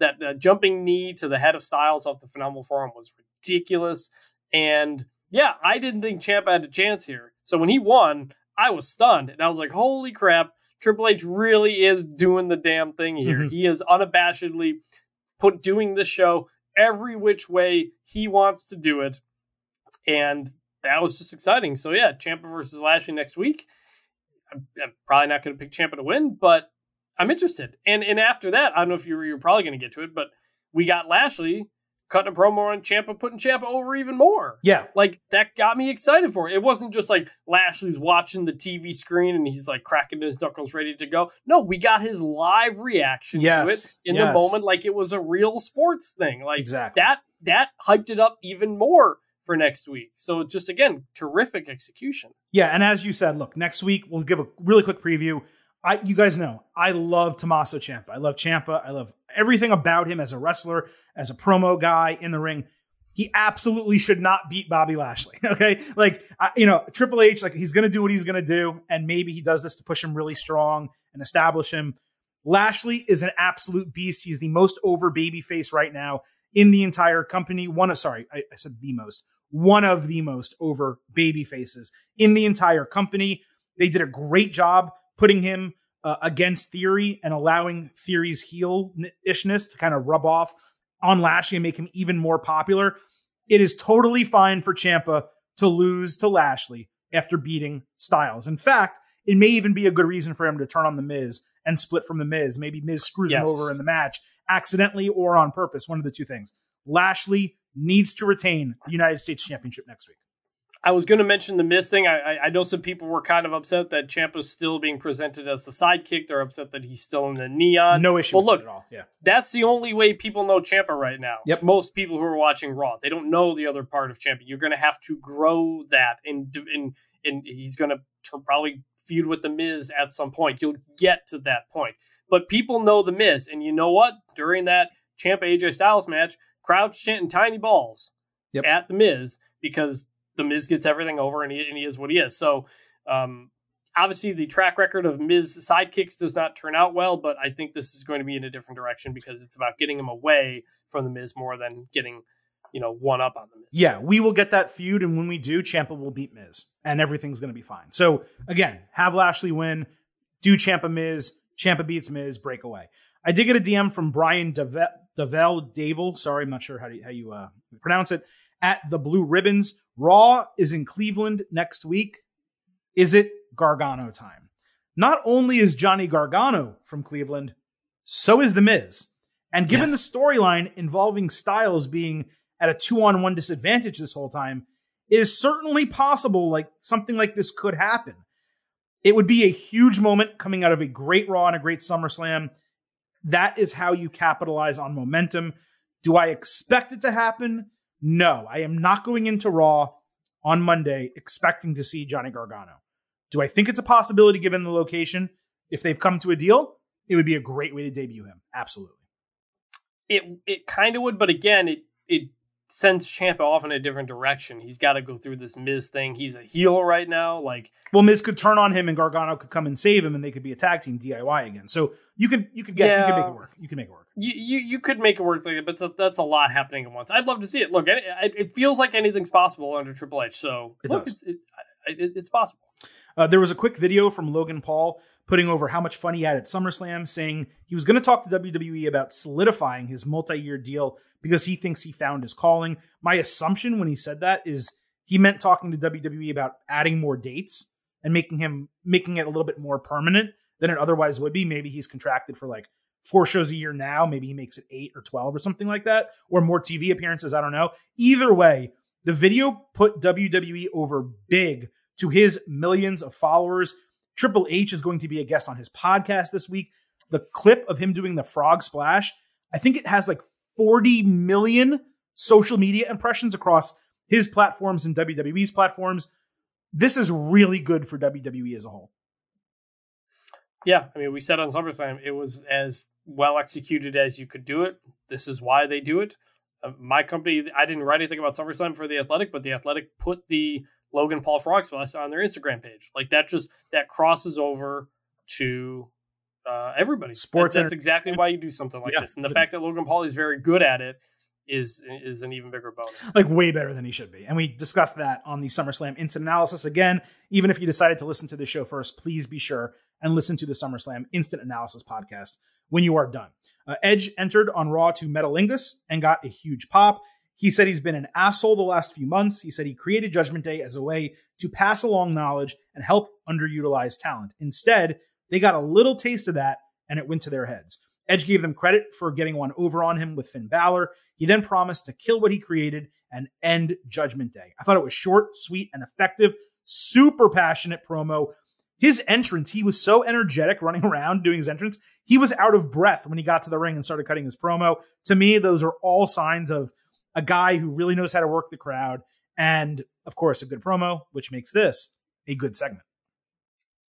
that uh, jumping knee to the head of Styles off the phenomenal forearm was ridiculous. And yeah, I didn't think Champ had a chance here. So when he won, I was stunned and I was like, holy crap. Triple H really is doing the damn thing here. Mm-hmm. He is unabashedly put doing this show every which way he wants to do it. And that was just exciting. So yeah, Ciampa versus Lashley next week. I'm, I'm probably not going to pick Ciampa to win, but I'm interested. And and after that, I don't know if you're you're probably going to get to it, but we got Lashley cutting a promo on Ciampa, putting Ciampa over even more. Yeah, like that got me excited for it. It wasn't just like Lashley's watching the TV screen and he's like cracking his knuckles, ready to go. No, we got his live reaction yes. to it in yes. the moment, like it was a real sports thing. Like exactly. that that hyped it up even more for next week. So just again, terrific execution. Yeah, and as you said, look, next week we'll give a really quick preview. I, you guys know I love Tommaso Ciampa. I love Ciampa. I love everything about him as a wrestler, as a promo guy in the ring. He absolutely should not beat Bobby Lashley. Okay, like I, you know, Triple H, like he's gonna do what he's gonna do, and maybe he does this to push him really strong and establish him. Lashley is an absolute beast. He's the most over baby face right now in the entire company. One of sorry, I, I said the most. One of the most over baby faces in the entire company. They did a great job putting him uh, against Theory and allowing Theory's heel ishness to kind of rub off on Lashley and make him even more popular. It is totally fine for Ciampa to lose to Lashley after beating Styles. In fact, it may even be a good reason for him to turn on the Miz and split from the Miz. Maybe Miz screws yes. him over in the match accidentally or on purpose. One of the two things. Lashley needs to retain the United States Championship next week. I was going to mention the Miz thing. I, I, know some people were kind of upset that Ciampa's still being presented as the sidekick. They're upset that he's still in the neon. No issue. Well, look, at all. Yeah, that's the only way people know Ciampa right now. Yep. Most people who are watching Raw, they don't know the other part of Ciampa. You're going to have to grow that, and and and he's going to probably feud with the Miz at some point. You'll get to that point, but people know the Miz, and you know what? During that Ciampa AJ Styles match, crowds chanting "tiny balls" yep. at the Miz because the Miz gets everything over and he, and he is what he is. So, um, obviously, the track record of Miz sidekicks does not turn out well, but I think this is going to be in a different direction because it's about getting him away from the Miz more than getting, you know, one up on the Miz. Yeah, we will get that feud, and when we do, Ciampa will beat Miz, and everything's going to be fine. So, again, have Lashley win, do Ciampa Miz, Ciampa beats Miz, breakaway. I did get a DM from Brian Dove- Davel, Davel, sorry, I'm not sure how, how you uh, pronounce it, at the Blue Ribbons. Raw is in Cleveland next week. Is it Gargano time? Not only is Johnny Gargano from Cleveland, so is The Miz. And given Yes. the storyline involving Styles being at a two on one disadvantage this whole time, it is certainly possible like something like this could happen. It would be a huge moment coming out of a great Raw and a great SummerSlam. That is how you capitalize on momentum. Do I expect it to happen? No, I am not going into Raw on Monday expecting to see Johnny Gargano. Do I think it's a possibility given the location? If they've come to a deal, it would be a great way to debut him. Absolutely. It it kind of would, but again, it it sends Ciampa off in a different direction. He's got to go through this Miz thing. He's a heel right now. Like Well, Miz could turn on him and Gargano could come and save him and they could be a tag team DIY again. So you could you could get you could make it work. You can make it work. you you, you could make it work like but that's a, that's a lot happening at once. I'd love to see it. Look, it, it feels like anything's possible under Triple H. So It look, does. It's, it, it, it's possible. Uh, there was a quick video from Logan Paul putting over how much fun he had at SummerSlam, saying he was going to talk to WWE about solidifying his multi year deal because he thinks he found his calling. My assumption when he said that is he meant talking to WWE about adding more dates and making him making it a little bit more permanent than it otherwise would be. Maybe he's contracted for like four shows a year now. Maybe he makes it eight or 12 or something like that, or more TV appearances. I don't know. Either way, the video put WWE over big to his millions of followers. Triple H is going to be a guest on his podcast this week. The clip of him doing the frog splash, I think it has like 40 million social media impressions across his platforms and WWE's platforms. This is really good for WWE as a whole. Yeah, I mean, we said on SummerSlam it was as well executed as you could do it. This is why they do it. Uh, my company, I didn't write anything about SummerSlam for the Athletic, but the Athletic put the Logan Paul Frog Splash on their Instagram page. Like that, just that crosses over to uh, everybody. Sports That- that's exactly why you do something like Yeah. this, and the fact that Logan Paul is very good at it is is an even bigger bonus. like way better than he should be. And we discussed that on the SummerSlam instant analysis. Again, even if you decided to listen to the show first, please be sure and listen to the SummerSlam instant analysis podcast when you are done. Uh, Edge entered on Raw to Metalingus and got a huge pop. He said he's been an asshole the last few months. He said he created Judgment Day as a way to pass along knowledge and help underutilized talent. Instead, they got a little taste of that and it went to their heads. Edge gave them credit for getting one over on him with Finn Balor. He then promised to kill what he created and end Judgment Day. I thought it was short, sweet, and effective. Super passionate promo. His entrance, he was so energetic running around doing his entrance. He was out of breath when he got to the ring and started cutting his promo. To me, those are all signs of a guy who really knows how to work the crowd. And of course, a good promo, which makes this a good segment.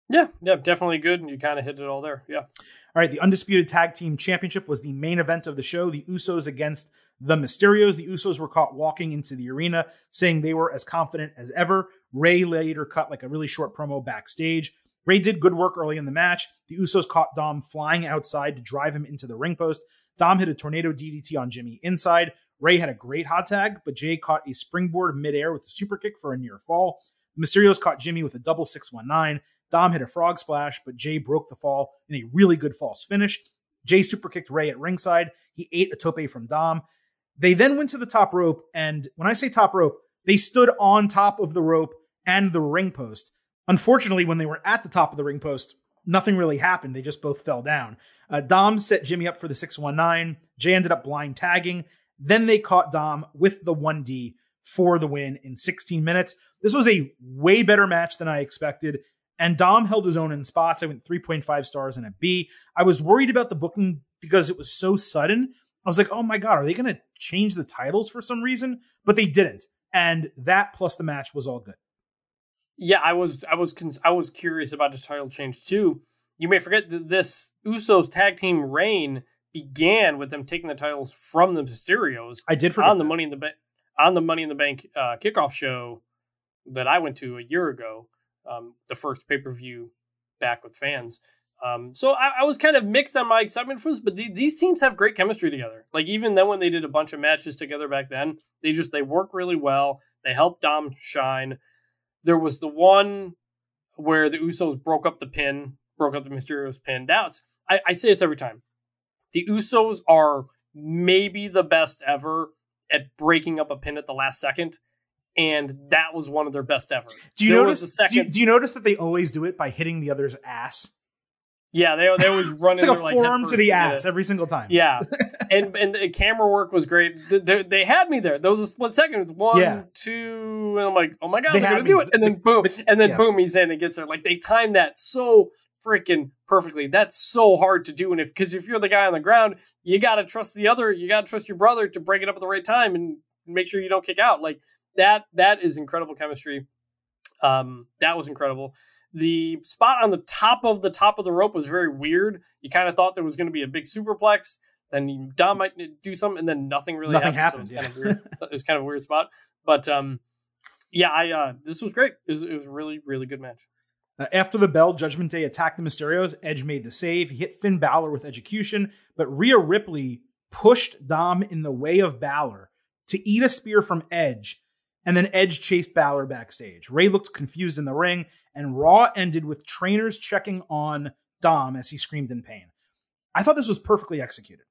Yeah, yeah, definitely good. And you kind of hit it all there. Yeah. All right, the Undisputed Tag Team Championship was the main event of the show. The Usos against the Mysterios. The Usos were caught walking into the arena, saying they were as confident as ever. Rey later cut like a really short promo backstage. Rey did good work early in the match. The Usos caught Dom flying outside to drive him into the ring post. Dom hit a tornado DDT on Jimmy inside. Rey had a great hot tag, but Jay caught a springboard midair with a super kick for a near fall. The Mysterios caught Jimmy with a double 619. Dom hit a frog splash, but Jay broke the fall in a really good false finish. Jay super kicked Rey at ringside. He ate a tope from Dom. They then went to the top rope, and when I say top rope, they stood on top of the rope and the ring post. Unfortunately, when they were at the top of the ring post, nothing really happened. They just both fell down. Uh, Dom set Jimmy up for the 619. Jay ended up blind tagging. Then they caught Dom with the 1D for the win in 16 minutes. This was a way better match than I expected. And Dom held his own in spots. I went 3.5 stars and a B. I was worried about the booking because it was so sudden. I was like, oh my God, are they going to change the titles for some reason? But they didn't. And that plus the match was all good. Yeah, I was I was I was curious about the title change too. You may forget that this Usos tag team reign began with them taking the titles from the Mysterios I did on the that. Money in the Bank on the Money in the Bank uh, kickoff show that I went to a year ago, um, the first pay per view back with fans. Um, so I, I was kind of mixed on my excitement for this, but the, these teams have great chemistry together. Like even then, when they did a bunch of matches together back then, they just they work really well. They help Dom shine. There was the one where the Usos broke up the pin, broke up the Mysterios pin. That's I, I say this every time. The Usos are maybe the best ever at breaking up a pin at the last second. And that was one of their best ever. Do you There notice? a do, you, do you notice that they always do it by hitting the other's ass? Yeah, they they always run It's like a forearm to the ass every single time. Yeah, and and the camera work was great. Th- They, they had me there. There was a split second. It's One, Yeah. two, and I'm like, oh my god, They they're gonna me. do it. And then boom, and then yeah. boom, he's in and gets there. Like they timed that so freaking perfectly. That's so hard to do. And if because if you're the guy on the ground, you got to trust the other. You got to trust your brother to break it up at the right time and make sure you don't kick out. Like that. That is incredible chemistry. Um, that was incredible. The spot on the top of the top of the rope was very weird. You kind of thought there was going to be a big superplex. Then Dom might do something, and then nothing really Nothing happened. so it, was kind of weird. it was kind of a weird spot. But um, yeah, I uh, this was great. It was, it was a really really good match. Uh, after the bell, Judgment Day attacked the Mysterios. Edge made the save. He hit Finn Balor with execution, but Rhea Ripley pushed Dom in the way of Balor to eat a spear from Edge, and then Edge chased Balor backstage. Rey looked confused in the ring, and Raw ended with trainers checking on Dom as he screamed in pain. I thought this was perfectly executed.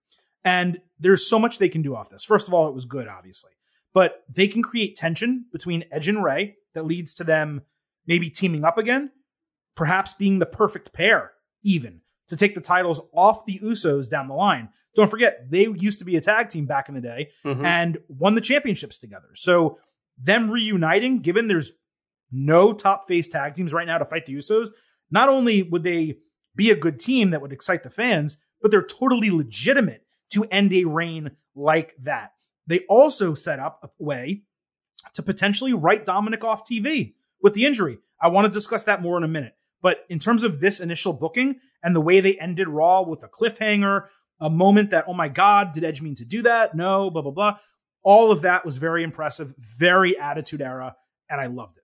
And there's so much they can do off this. First of all, it was good, obviously. But they can create tension between Edge and Rey that leads to them maybe teaming up again, perhaps being the perfect pair, even to take the titles off the Usos down the line. Don't forget, they used to be a tag team back in the day Mhm. and won the championships together. So them reuniting, given there's no top face tag teams right now to fight the Usos, not only would they be a good team that would excite the fans, but they're totally legitimate to end a reign like that. They also set up a way to potentially write Dominic off TV with the injury. I want to discuss that more in a minute. But in terms of this initial booking and the way they ended Raw with a cliffhanger, a moment that, oh my God, did Edge mean to do that? No, blah, blah, blah. All of that was very impressive, very attitude era, and I loved it.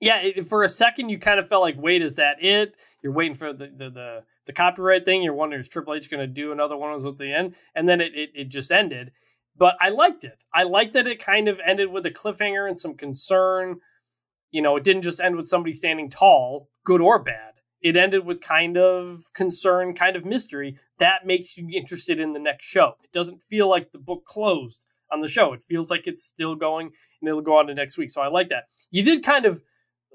yeah, it, for a second you kind of felt like, wait, is that it? You're waiting for the the the, the copyright thing. You're wondering is Triple H going to do another one of those at the end, and then it, it it just ended. But I liked it. I liked that it kind of ended with a cliffhanger and some concern. You know, it didn't just end with somebody standing tall, good or bad. It ended with kind of concern, kind of mystery that makes you interested in the next show. It doesn't feel like the book closed on the show. It feels like it's still going and it'll go on to next week. So I like that. You did kind of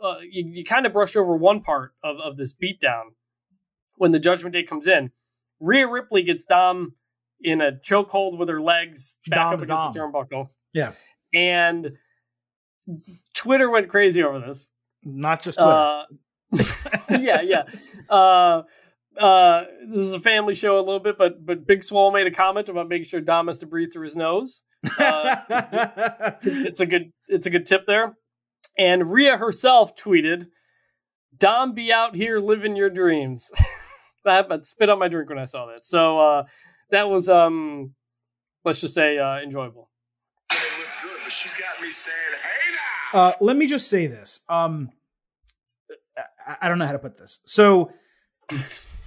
uh, you, you kind of brush over one part of, of this beatdown when the Judgment Day comes in. Rhea Ripley gets Dom in a chokehold with her legs back up doms against the turnbuckle. Yeah. And Twitter went crazy over this. Not just Twitter. Uh, yeah, yeah. Uh, uh, this is a family show a little bit, but but Big Swole made a comment about making sure Dom has to breathe through his nose. Uh, it's, it's a good it's a good tip there. And Rhea herself tweeted, "Dom, be out here living your dreams." I spit on my drink when I saw that. So uh, that was um, let's just say uh, enjoyable. They look good, but she's got me saying, hey now! Uh, let me just say this. Um, I, I don't know how to put this. So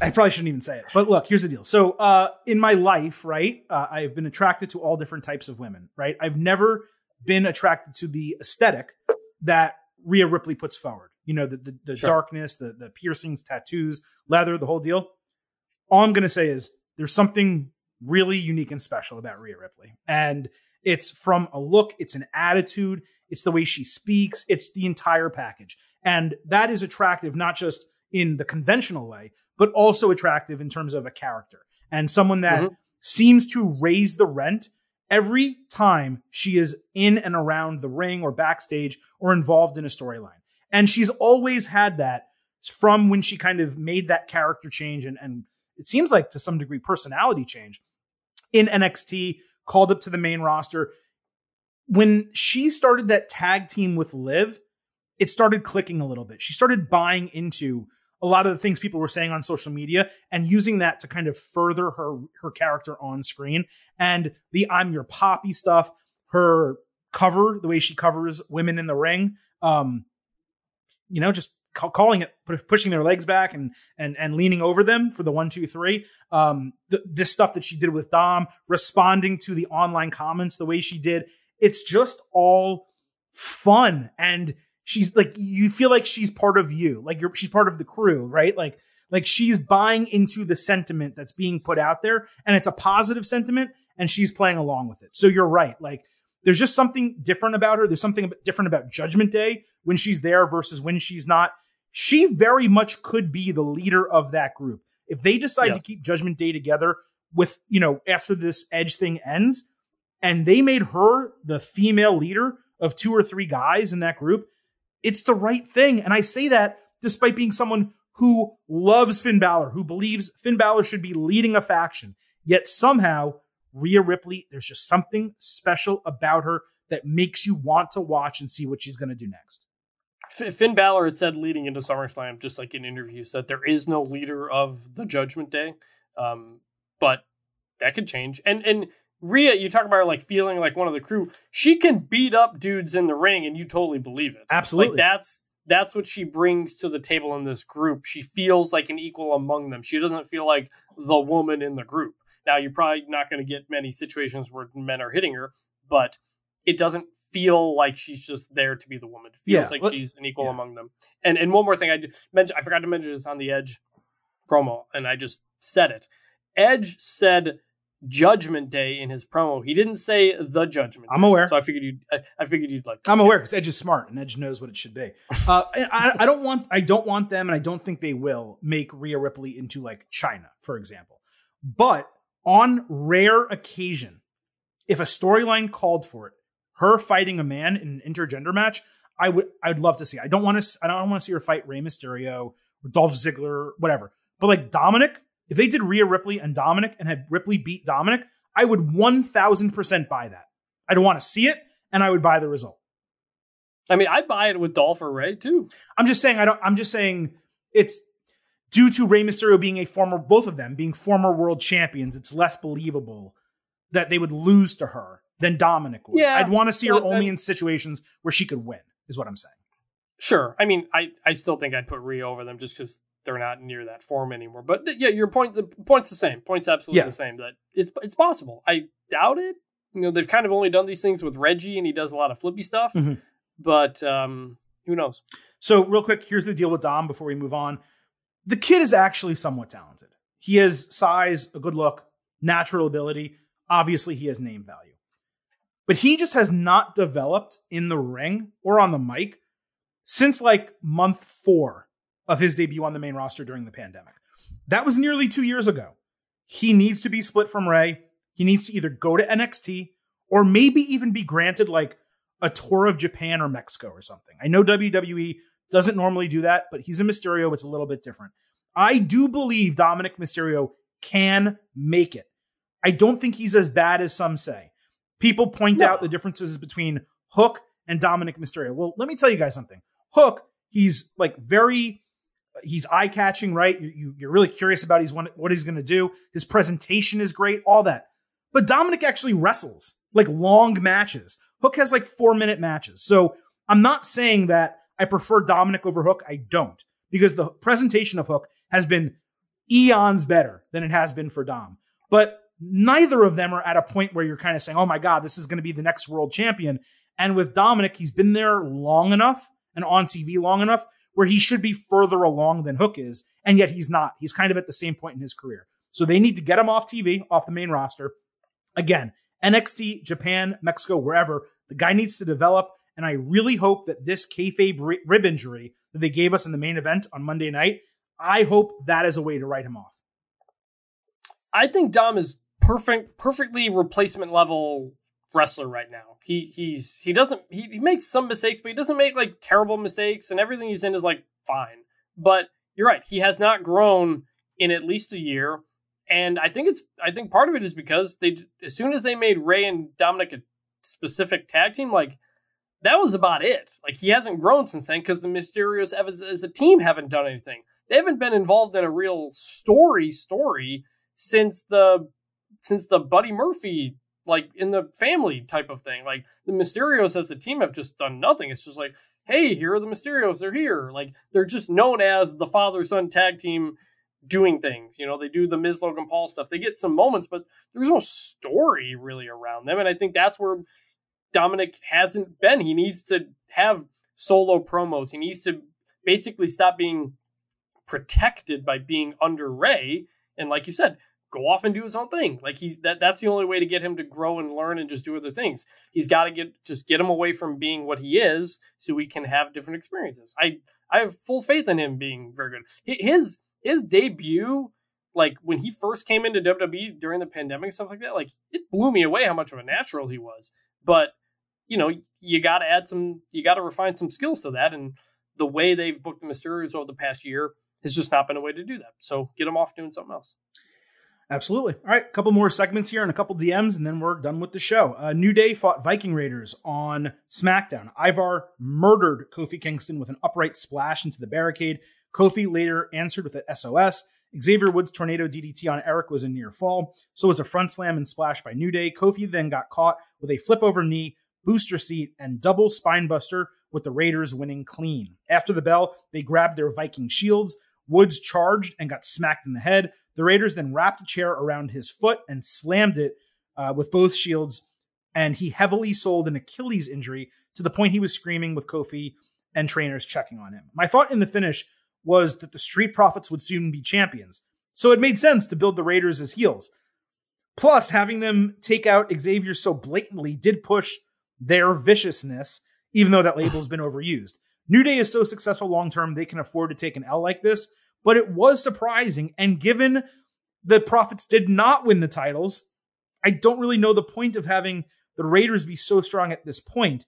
I probably shouldn't even say it. But look, here's the deal. So uh, in my life, right, uh, I've been attracted to all different types of women, right? I've never been attracted to the aesthetic that Rhea Ripley puts forward. You know, the the, the Sure. darkness, the the piercings, tattoos, leather, the whole deal. All I'm gonna say is there's something really unique and special about Rhea Ripley, and it's from a look, it's an attitude, it's the way she speaks, it's the entire package, and that is attractive not just in the conventional way, but also attractive in terms of a character and someone that Mhm. seems to raise the rent every time she is in and around the ring or backstage or involved in a storyline. And she's always had that from when she kind of made that character change and, and it seems like to some degree personality change in NXT, called up to the main roster. When she started that tag team with Liv, it started clicking a little bit. She started buying into a lot of the things people were saying on social media and using that to kind of further her her character on screen and the I'm your poppy stuff, her cover, the way she covers women in the ring, um, you know, just calling it pushing their legs back and and and leaning over them for the one two three. Um, th- this stuff that she did with Dom, responding to the online comments the way she did, it's just all fun and she's like you feel like she's part of you like you're she's part of the crew right like Like she's buying into the sentiment that's being put out there, and it's a positive sentiment, and she's playing along with it. So you're right. Like there's just something different about her. There's something different about Judgment Day when she's there versus when she's not. She very much could be the leader of that group. If they decide Yes. to keep Judgment Day together with, you know, after this Edge thing ends, and they made her the female leader of two or three guys in that group, it's the right thing. And I say that despite being someone who loves Finn Balor, who believes Finn Balor should be leading a faction. Yet somehow, Rhea Ripley, there's just something special about her that makes you want to watch and see what she's going to do next. Finn Balor had said leading into SummerSlam, just like in interviews, that there is no leader of the Judgment Day. Um, but that could change. And and Rhea, you talk about her like feeling like one of the crew. She can beat up dudes in the ring, and you totally believe it. Absolutely. Like that's that's what she brings to the table in this group. She feels like an equal among them. She doesn't feel like the woman in the group. Now you're probably not going to get many situations where men are hitting her, but it doesn't feel like she's just there to be the woman. It feels Yeah, like let- she's an equal yeah. among them. And and one more thing I did mention, I forgot to mention this on the Edge promo, and I just said it. Edge said Judgment Day in his promo. He didn't say the Judgment. I'm aware. So I figured you'd. I, I figured you'd like. that. I'm aware because Edge is smart and Edge knows what it should be. Uh, I, I don't want I don't want them and I don't think they will make Rhea Ripley into like Chyna, for example. But on rare occasion, if a storyline called for it, her fighting a man in an intergender match, I would I would love to see. I don't want to I don't want to see her fight Rey Mysterio or Dolph Ziggler, whatever. But like Dominic, if they did Rhea Ripley and Dominic and had Ripley beat Dominic, I would one thousand percent buy that. I'd want to see it and I would buy the result. I mean, I'd buy it with Dolph or Rey too. I'm just saying I don't I'm just saying it's due to Rey Mysterio being a former both of them being former world champions, it's less believable that they would lose to her than Dominic would. Yeah, I'd want to see her only in situations where she could win, is what I'm saying. Sure. I mean, I, I still think I'd put Rhea over them just because they're not near that form anymore. But yeah, your point the point's the same. Point's absolutely Yeah. the same. That it's it's possible. I doubt it. You know, they've kind of only done these things with Reggie, and he does a lot of flippy stuff. Mhm. But um, who knows? So, real quick, here's the deal with Dom before we move on. The kid is actually somewhat talented. He has size, a good look, natural ability. Obviously, he has name value. But he just has not developed in the ring or on the mic since like month four of his debut on the main roster during the pandemic. That was nearly two years ago. He needs to be split from Rey. He needs to either go to NXT or maybe even be granted like a tour of Japan or Mexico or something. I know WWE doesn't normally do that, but he's a Mysterio. It's a little bit different. I do believe Dominic Mysterio can make it. I don't think he's as bad as some say. People point No. out the differences between Hook and Dominic Mysterio. Well, let me tell you guys something. Hook, he's like very, he's eye catching, right? You, you, you're really curious about he's what, what he's going to do. His presentation is great, all that. But Dominic actually wrestles like long matches. Hook has like four minute matches. So I'm not saying that I prefer Dominic over Hook. I don't because the presentation of Hook has been eons better than it has been for Dom. But neither of them are at a point where you're kind of saying, oh my God, this is going to be the next world champion. And with Dominic, he's been there long enough and on TV long enough where he should be further along than Hook is. And yet he's not. He's kind of at the same point in his career. So they need to get him off TV, off the main roster. Again, NXT, Japan, Mexico, wherever. The guy needs to develop. And I really hope that this kayfabe ri- rib injury that they gave us in the main event on Monday night, I hope that is a way to write him off. I think Dom is perfect, perfectly replacement level wrestler right now. He he's he doesn't he, he makes some mistakes, but he doesn't make like terrible mistakes, and everything he's in is like fine. But you're right, he has not grown in at least a year, and I think it's I think part of it is because they as soon as they made Rey and Dominic a specific tag team, like that was about it. Like he hasn't grown since then because the Mysterios as, as a team haven't done anything. They haven't been involved in a real story story since the since the Buddy Murphy like in the family type of thing. Like the Mysterios as a team have just done nothing. It's just like, hey, here are the Mysterios. They're here. Like they're just known as the father son tag team doing things. You know, they do the Miz Logan Paul stuff. They get some moments, but there's no story really around them. And I think that's where Dominic hasn't been. He needs to have solo promos. He needs to basically stop being protected by being under Rey. And like you said, go off and do his own thing. Like he's that that's the only way to get him to grow and learn and just do other things. He's got to get just get him away from being what he is so we can have different experiences. I I have full faith in him being very good. His his debut like when he first came into WWE during the pandemic stuff like that, like it blew me away how much of a natural he was. But you know, you got to add some, you got to refine some skills to that, and the way they've booked the Mysterios over the past year has just not been a way to do that. So get them off doing something else. Absolutely. All right, a couple more segments here and a couple DMs, and then we're done with the show. Uh, New Day fought Viking Raiders on SmackDown. Ivar murdered Kofi Kingston with an upright splash into the barricade. Kofi later answered with an SOS. Xavier Woods' tornado DDT on Erik was a near fall. So was a front slam and splash by New Day. Kofi then got caught with a flip over knee, booster seat, and double spinebuster with the Raiders winning clean. After the bell, they grabbed their Viking shields. Woods charged and got smacked in the head. The Raiders then wrapped a chair around his foot and slammed it uh, with both shields, and he heavily sold an Achilles injury to the point he was screaming with Kofi and trainers checking on him. My thought in the finish was that the Street Profits would soon be champions, so it made sense to build the Raiders as heels. Plus, having them take out Xavier so blatantly did push their viciousness, even though that label's been overused. New Day is so successful long term, they can afford to take an L like this, but it was surprising. And given the Profits did not win the titles, I don't really know the point of having the Raiders be so strong at this point.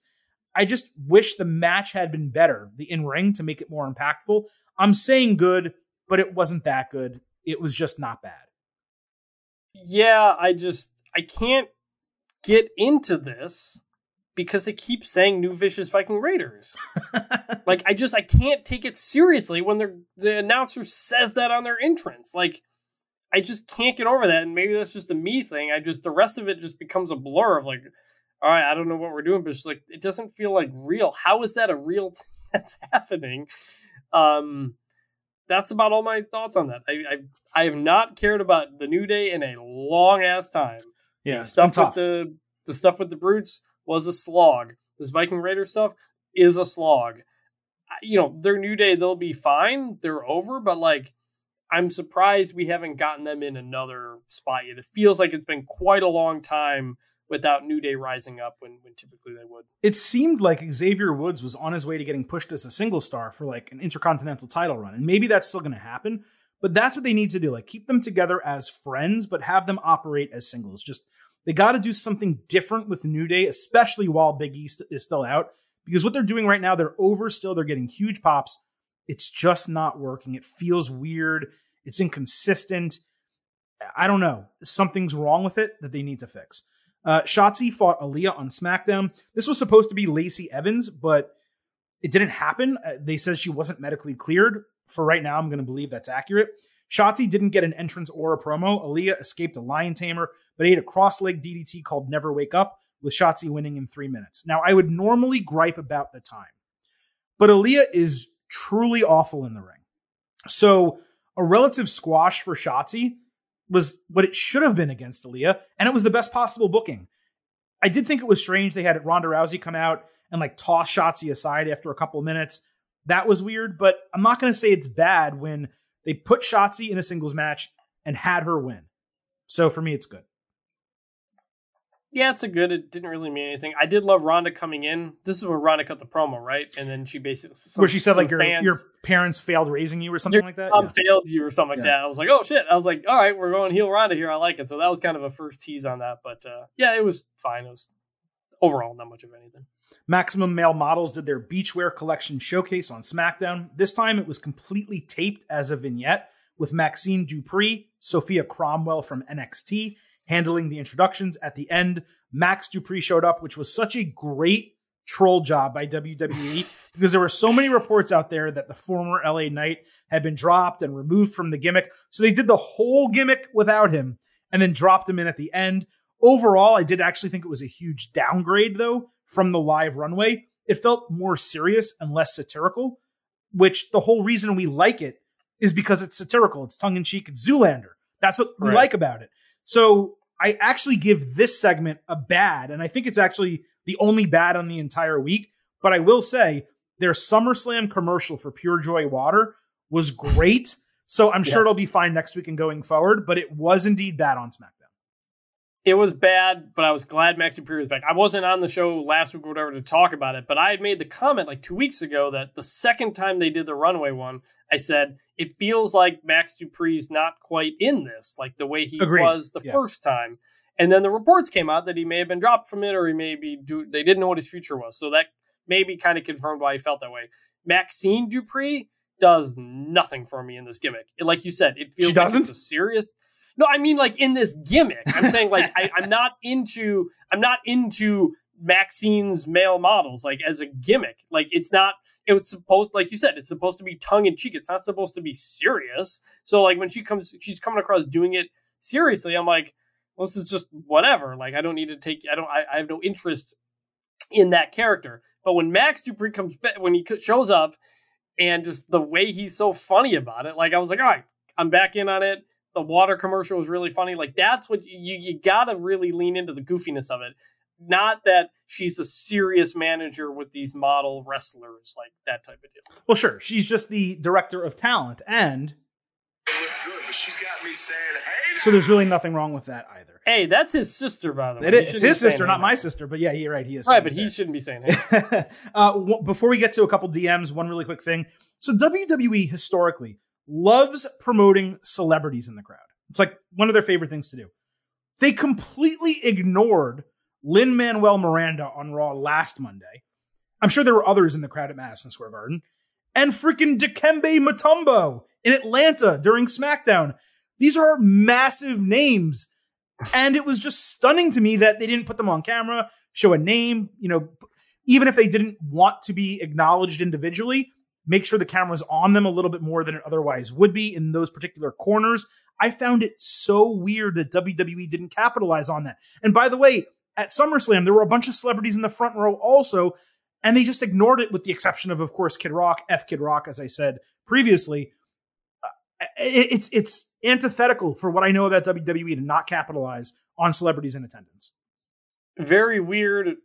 I just wish the match had been better, the in ring, to make it more impactful. I'm saying good, but it wasn't that good. It was just not bad. Yeah, I just I can't get into this because they keep saying new vicious Viking Raiders. like I just I can't take it seriously when the the announcer says that on their entrance. Like I just can't get over that, and maybe that's just a me thing. I just the rest of it just becomes a blur of like, all right, I don't know what we're doing, but it's like it doesn't feel like real. How is that a real thing that's happening? Um, that's about all my thoughts on that. I I, I have not cared about the New Day in a long ass time. Yeah, the stuff with the the stuff with the brutes was a slog. This Viking Raider stuff is a slog. You know, their New Day, they'll be fine. They're over, but like, I'm surprised we haven't gotten them in another spot yet. It feels like it's been quite a long time without New Day rising up when, when typically they would. It seemed like Xavier Woods was on his way to getting pushed as a single star for like an intercontinental title run. And maybe that's still going to happen, but that's what they need to do. Like keep them together as friends, but have them operate as singles. Just they got to do something different with New Day, especially while Big E is still out, because what they're doing right now, they're over still. They're getting huge pops. It's just not working. It feels weird. It's inconsistent. I don't know. Something's wrong with it that they need to fix. Uh, Shotzi fought Aliyah on SmackDown. This was supposed to be Lacey Evans, but it didn't happen. Uh, they said she wasn't medically cleared. For right now, I'm going to believe that's accurate. Shotzi didn't get an entrance or a promo. Aliyah escaped a lion tamer, but he had a cross leg DDT called Never Wake Up, with Shotzi winning in three minutes. Now, I would normally gripe about the time, but Aliyah is truly awful in the ring. So, a relative squash for Shotzi was what it should have been against Aliyah, and it was the best possible booking. I did think it was strange they had Ronda Rousey come out and like toss Shotzi aside after a couple minutes. That was weird, but I'm not going to say it's bad when they put Shotzi in a singles match and had her win. So for me, it's good. Yeah, it's a good. It didn't really mean anything. I did love Ronda coming in. This is where Ronda cut the promo, right? And then she basically some, where she said like your fans, your parents failed raising you or something like that. Mom yeah. failed you or something like that. I was like, oh shit. I was like, all right, we're going heel Ronda here. I like it. So that was kind of a first tease on that. But uh, yeah, it was fine. It was overall not much of anything. Maximum Male Models did their beachwear collection showcase on SmackDown. This time it was completely taped as a vignette with Maxine Dupree, Sophia Cromwell from NXT, handling the introductions. At the end, Max Dupree showed up, which was such a great troll job by WWE because there were so many reports out there that the former LA Knight had been dropped and removed from the gimmick. So they did the whole gimmick without him and then dropped him in at the end. Overall, I did actually think it was a huge downgrade though from the live runway. It felt more serious and less satirical, which the whole reason we like it is because it's satirical, it's tongue in cheek, it's Zoolander. That's what we like about it. So I actually give this segment a bad, and I think it's actually the only bad on the entire week. But I will say their SummerSlam commercial for Pure Joy Water was great. So I'm sure Yes. it'll be fine next week and going forward, but it was indeed bad on SmackDown. It was bad, but I was glad Max Superior was back. I wasn't on the show last week or whatever to talk about it, but I had made the comment like two weeks ago that the second time they did the runway one, I said it feels like Max Dupree's not quite in this, like the way he Agreed. was the Yeah. first time. And then the reports came out that he may have been dropped from it, or he may be do. They didn't know what his future was, so that maybe kind of confirmed why he felt that way. Maxine Dupree does nothing for me in this gimmick. It- like you said, it feels She like doesn't? it's a serious. No, I mean like in this gimmick. I'm saying like I, I'm not into I'm not into Maxine's male models like as a gimmick. Like it's not it was supposed like you said, it's supposed to be tongue in cheek. It's not supposed to be serious. So like when she comes she's coming across doing it seriously, I'm like, well, this is just whatever. Like I don't need to take I don't I, I have no interest in that character. But when Max Dupree comes back when he shows up and just the way he's so funny about it, like I was like, all right, I'm back in on it. The water commercial was really funny. Like that's what you you gotta really lean into the goofiness of it. Not that she's a serious manager with these model wrestlers, like that type of deal. Well, sure. She's just the director of talent, and good, but she's got me saying, hey, so there's really nothing wrong with that either. Hey, that's his sister, by the way. It is, it's his sister, not my sister. But yeah, you're right. He is Right, but he shouldn't be saying hey. uh, w- before we get to a couple DMs, one really quick thing. So WWE historically loves promoting celebrities in the crowd. It's like one of their favorite things to do. They completely ignored Lin-Manuel Miranda on Raw last Monday. I'm sure there were others in the crowd at Madison Square Garden. And freaking Dikembe Mutombo in Atlanta during SmackDown. These are massive names. And it was just stunning to me that they didn't put them on camera, show a name, you know, even if they didn't want to be acknowledged individually, make sure the camera's on them a little bit more than it otherwise would be in those particular corners. I found it so weird that WWE didn't capitalize on that. And by the way, at SummerSlam, there were a bunch of celebrities in the front row also, and they just ignored it with the exception of, of course, Kid Rock, F Kid Rock, as I said previously. Uh, it- It's it's antithetical for what I know about WWE to not capitalize on celebrities in attendance. very weird.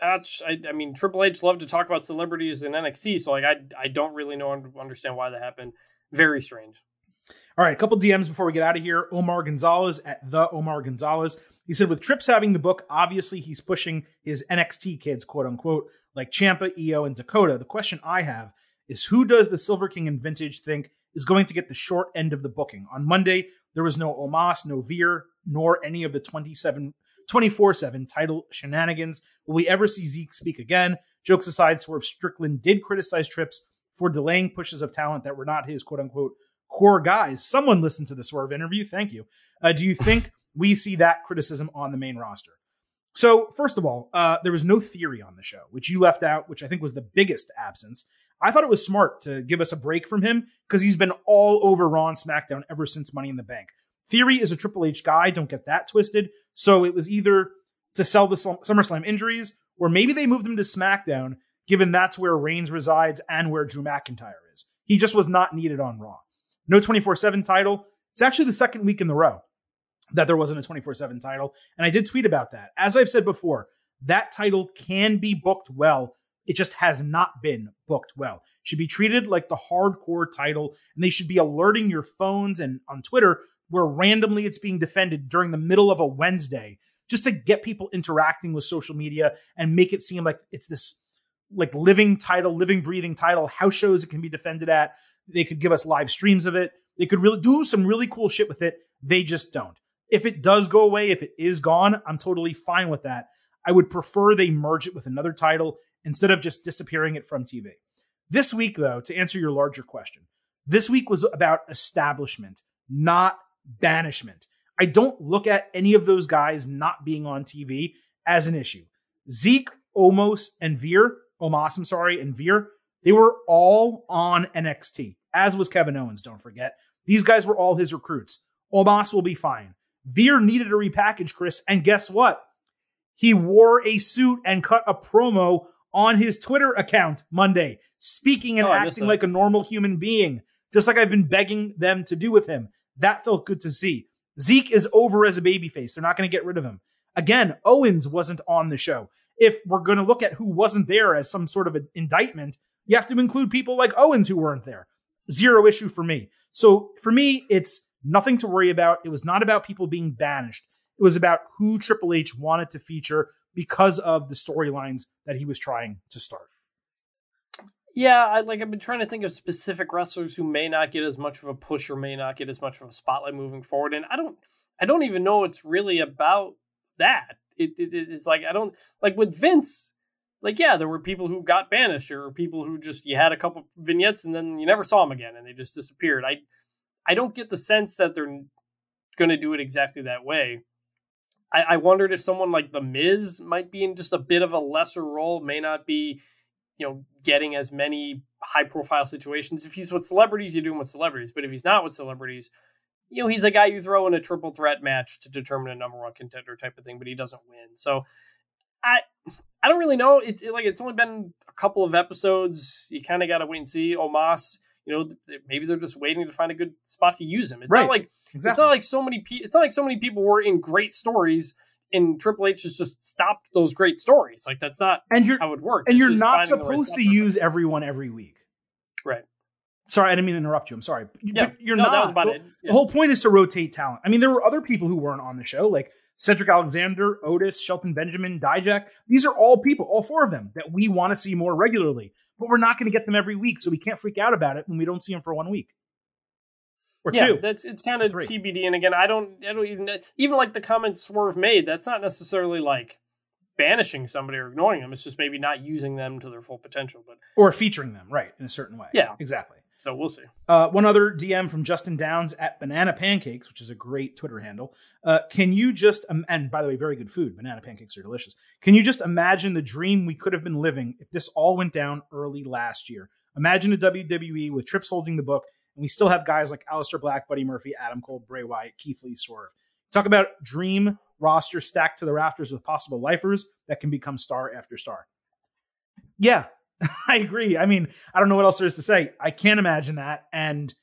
That's, I, I mean, Triple H loved to talk about celebrities in NXT, so like I I don't really know understand why that happened. Very strange. All right, a couple DMs before we get out of here. Omar Gonzalez at the Omar Gonzalez. He said, with Trips having the book, obviously he's pushing his NXT kids, quote unquote, like Ciampa, Iyo, and Dakota. The question I have is who does the Silver King and Vintage think is going to get the short end of the booking? On Monday, there was no Omos, no Veer, nor any of the 27 24 7 title shenanigans. Will we ever see Zeke speak again? Jokes aside, Swerve Strickland did criticize Trips for delaying pushes of talent that were not his quote unquote core guys. Someone listened to the Swerve interview. Thank you. Uh, do you think we see that criticism on the main roster? So, first of all, uh, there was no Theory on the show, which you left out, which I think was the biggest absence. I thought it was smart to give us a break from him because he's been all over Raw and SmackDown ever since Money in the Bank. Theory is a Triple H guy. Don't get that twisted. So it was either to sell the SummerSlam injuries, or maybe they moved him to SmackDown, given that's where Reigns resides and where Drew McIntyre is. He just was not needed on Raw. No 24 7 title. It's actually the second week in the row that there wasn't a 24 7 title. And I did tweet about that. As I've said before, that title can be booked well. It just has not been booked well. Should be treated like the hardcore title, and they should be alerting your phones and on Twitter where randomly it's being defended during the middle of a Wednesday just to get people interacting with social media and make it seem like it's this like living title, living, breathing title, house shows it can be defended at. They could give us live streams of it. They could really do some really cool shit with it. They just don't. If it does go away, if it is gone, I'm totally fine with that. I would prefer they merge it with another title instead of just disappearing it from TV. This week, though, to answer your larger question, this week was about establishment, not banishment. I don't look at any of those guys not being on TV as an issue. Zeke, Omos, and Veer, Omos, I'm sorry, and Veer, they were all on NXT, as was Kevin Owens, don't forget. These guys were all his recruits. Omos will be fine. Veer needed a repackage, Chris, and guess what? He wore a suit and cut a promo on his Twitter account Monday, speaking and Oh, acting like a normal human being, just like I've been begging them to do with him. That felt good to see. Zeke is over as a babyface. They're not going to get rid of him. Again, Owens wasn't on the show. If we're going to look at who wasn't there as some sort of an indictment, you have to include people like Owens who weren't there. zero issue for me. So for me, it's nothing to worry about. It was not about people being banished. It was about who Triple H wanted to feature because of the storylines that he was trying to start. Yeah, I like I've been trying to think of specific wrestlers who may not get as much of a push or may not get as much of a spotlight moving forward, and I don't, I don't even know it's really about that. It, it it's like I don't like with Vince, like yeah, there were people who got banished or people who just you had a couple vignettes and then you never saw them again and they just disappeared. I, I don't get the sense that they're going to do it exactly that way. I, I wondered if someone like The Miz might be in just a bit of a lesser role, may not be you know, getting as many high profile situations. If he's with celebrities, you do him with celebrities. But if he's not with celebrities, you know, he's a guy you throw in a triple threat match to determine a number one contender type of thing, but he doesn't win. So I I don't really know. It's like it's only been a couple of episodes. You kind of got to wait and see. Omos, you know, maybe they're just waiting to find a good spot to use him. It's right. not like exactly. it's not like so many people. It's not like so many people were in great stories and Triple H has just stopped those great stories. Like that's not and you're, how it works. And it's you're not supposed right to use everyone every week. Right. Sorry, I didn't mean to interrupt you. I'm sorry. Yeah, but you're no, not. That was about the, it. Yeah. the whole point is to rotate talent. I mean, there were other people who weren't on the show, like Cedric Alexander, Otis, Shelton Benjamin, Dijak. These are all people, all four of them, that we want to see more regularly. But we're not going to get them every week, so we can't freak out about it when we don't see them for one week or yeah, two. That's it's kind of TBD. And again, I don't, I don't even even like the comments Swerve made. That's not necessarily like banishing somebody or ignoring them. It's just maybe not using them to their full potential, but or featuring them right in a certain way. Yeah, exactly. So we'll see. Uh, one other DM from Justin Downs at Banana Pancakes, which is a great Twitter handle. Uh, can you just um, and by the way, very good food. Banana pancakes are delicious. Can you just imagine the dream we could have been living if this all went down early last year? Imagine a WWE with Trips holding the book and we still have guys like Aleister Black, Buddy Murphy, Adam Cole, Bray Wyatt, Keith Lee, Swerve. Talk about dream roster stacked to the rafters with possible lifers that can become star after star. Yeah, I agree. I mean, I don't know what else there is to say. I can't imagine that. And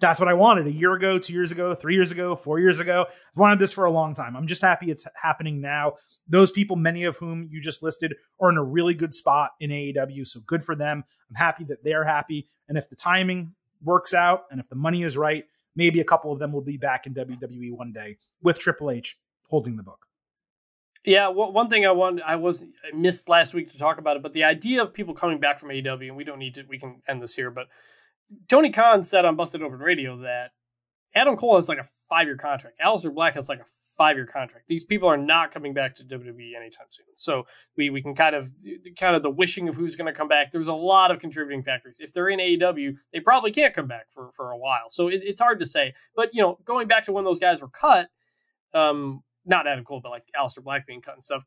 that's what I wanted a year ago, two years ago, three years ago, four years ago. I've wanted this for a long time. I'm just happy it's happening now. Those people, many of whom you just listed, are in a really good spot in AEW. So good for them. I'm happy that they're happy. And if the timing works out and if the money is right, maybe a couple of them will be back in WWE one day with Triple H holding the book. Yeah, well, one thing I wanted, I was I missed last week to talk about it, but the idea of people coming back from AEW, and we don't need to, we can end this here, but Tony Khan said on Busted Open Radio that Adam Cole has like a five year contract. Aleister Black has like a five year contract. These people are not coming back to WWE anytime soon. So we we can kind of kind of the wishing of who's going to come back. There's a lot of contributing factors. If they're in AEW, they probably can't come back for for a while. So it, it's hard to say. But you know, going back to when those guys were cut, um, not Adam Cole, but like Aleister Black being cut and stuff.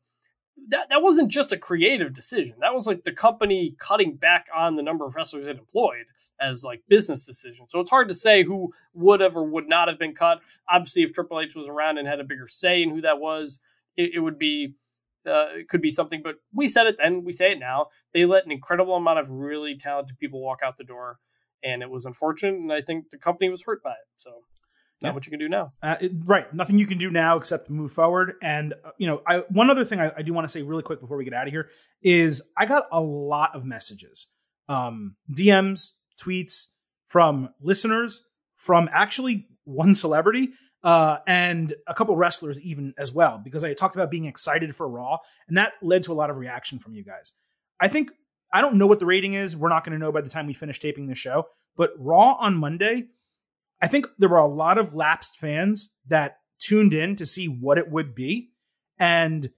That, that wasn't just a creative decision. That was like the company cutting back on the number of wrestlers it employed as like business decisions. So it's hard to say who would have or would not have been cut. Obviously, if Triple H was around and had a bigger say in who that was, it, it would be uh, it could be something. But we said it then, we say it now. They let an incredible amount of really talented people walk out the door, and it was unfortunate. And I think the company was hurt by it. So not yeah. what you can do now. Uh, it, right. Nothing you can do now except move forward. And, uh, you know, I, one other thing I, I do want to say really quick before we get out of here is I got a lot of messages, um, DMs, tweets from listeners, from actually one celebrity, uh, and a couple wrestlers even as well, because I talked about being excited for Raw, and that led to a lot of reaction from you guys. I think I don't know what the rating is. We're not going to know by the time we finish taping the show. But Raw on Monday, I think there were a lot of lapsed fans that tuned in to see what it would be. And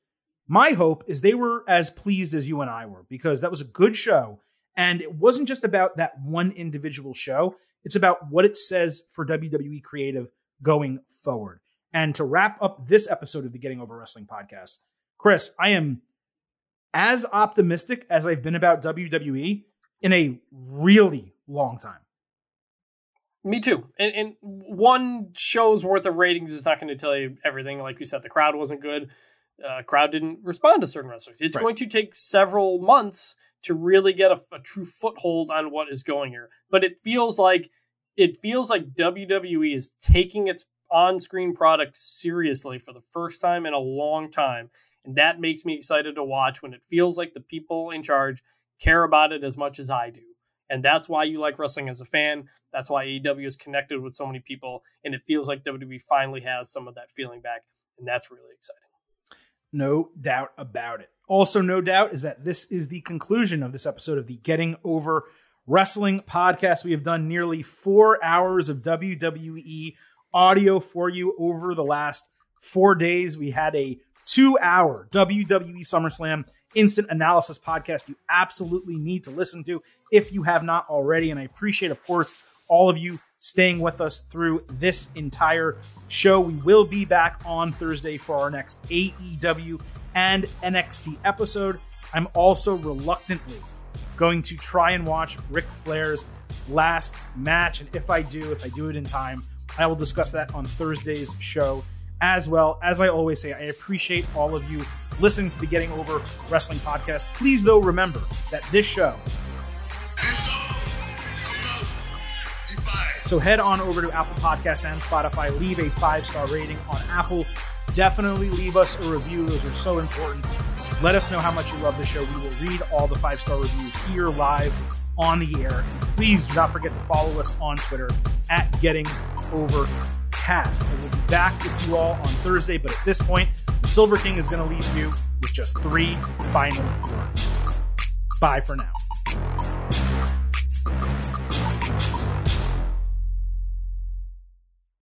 my hope is they were as pleased as you and I were because that was a good show. And it wasn't just about that one individual show, it's about what it says for WWE Creative going forward. And to wrap up this episode of the Getting Over Wrestling podcast, Chris, I am as optimistic as I've been about WWE in a really long time. Me too. And, and, one show's worth of ratings is not going to tell you everything. Like we said, the crowd wasn't good. Uh, crowd didn't respond to certain wrestlers. It's right. going to take several months to really get a, a true foothold on what is going here. But it feels like it feels like WWE is taking its on-screen product seriously for the first time in a long time, and that makes me excited to watch when it feels like the people in charge care about it as much as I do. And that's why you like wrestling as a fan. That's why AEW is connected with so many people. And it feels like WWE finally has some of that feeling back. And that's really exciting. No doubt about it. Also, no doubt is that this is the conclusion of this episode of the Getting Over Wrestling podcast. We have done nearly four hours of WWE audio for you over the last four days. We had a two hour WWE SummerSlam instant analysis podcast you absolutely need to listen to if you have not already. And I appreciate, of course, all of you staying with us through this entire show. We will be back on Thursday for our next AEW and NXT episode. I'm also reluctantly going to try and watch Ric Flair's last match. And if I do, if I do it in time, I will discuss that on Thursday's show as well. As I always say, I appreciate all of you listening to the Getting Over Wrestling podcast. Please, though, remember that this show. So head on over to Apple Podcasts and Spotify, leave a five star rating on Apple. Definitely leave us a review, those are so important. Let us know how much you love the show. We will read all the five star reviews here live on the air. And please do not forget to follow us on Twitter at Getting Over past. And we'll be back with you all on Thursday. But at this point, Silver King is going to leave you with just three final words. Bye for now.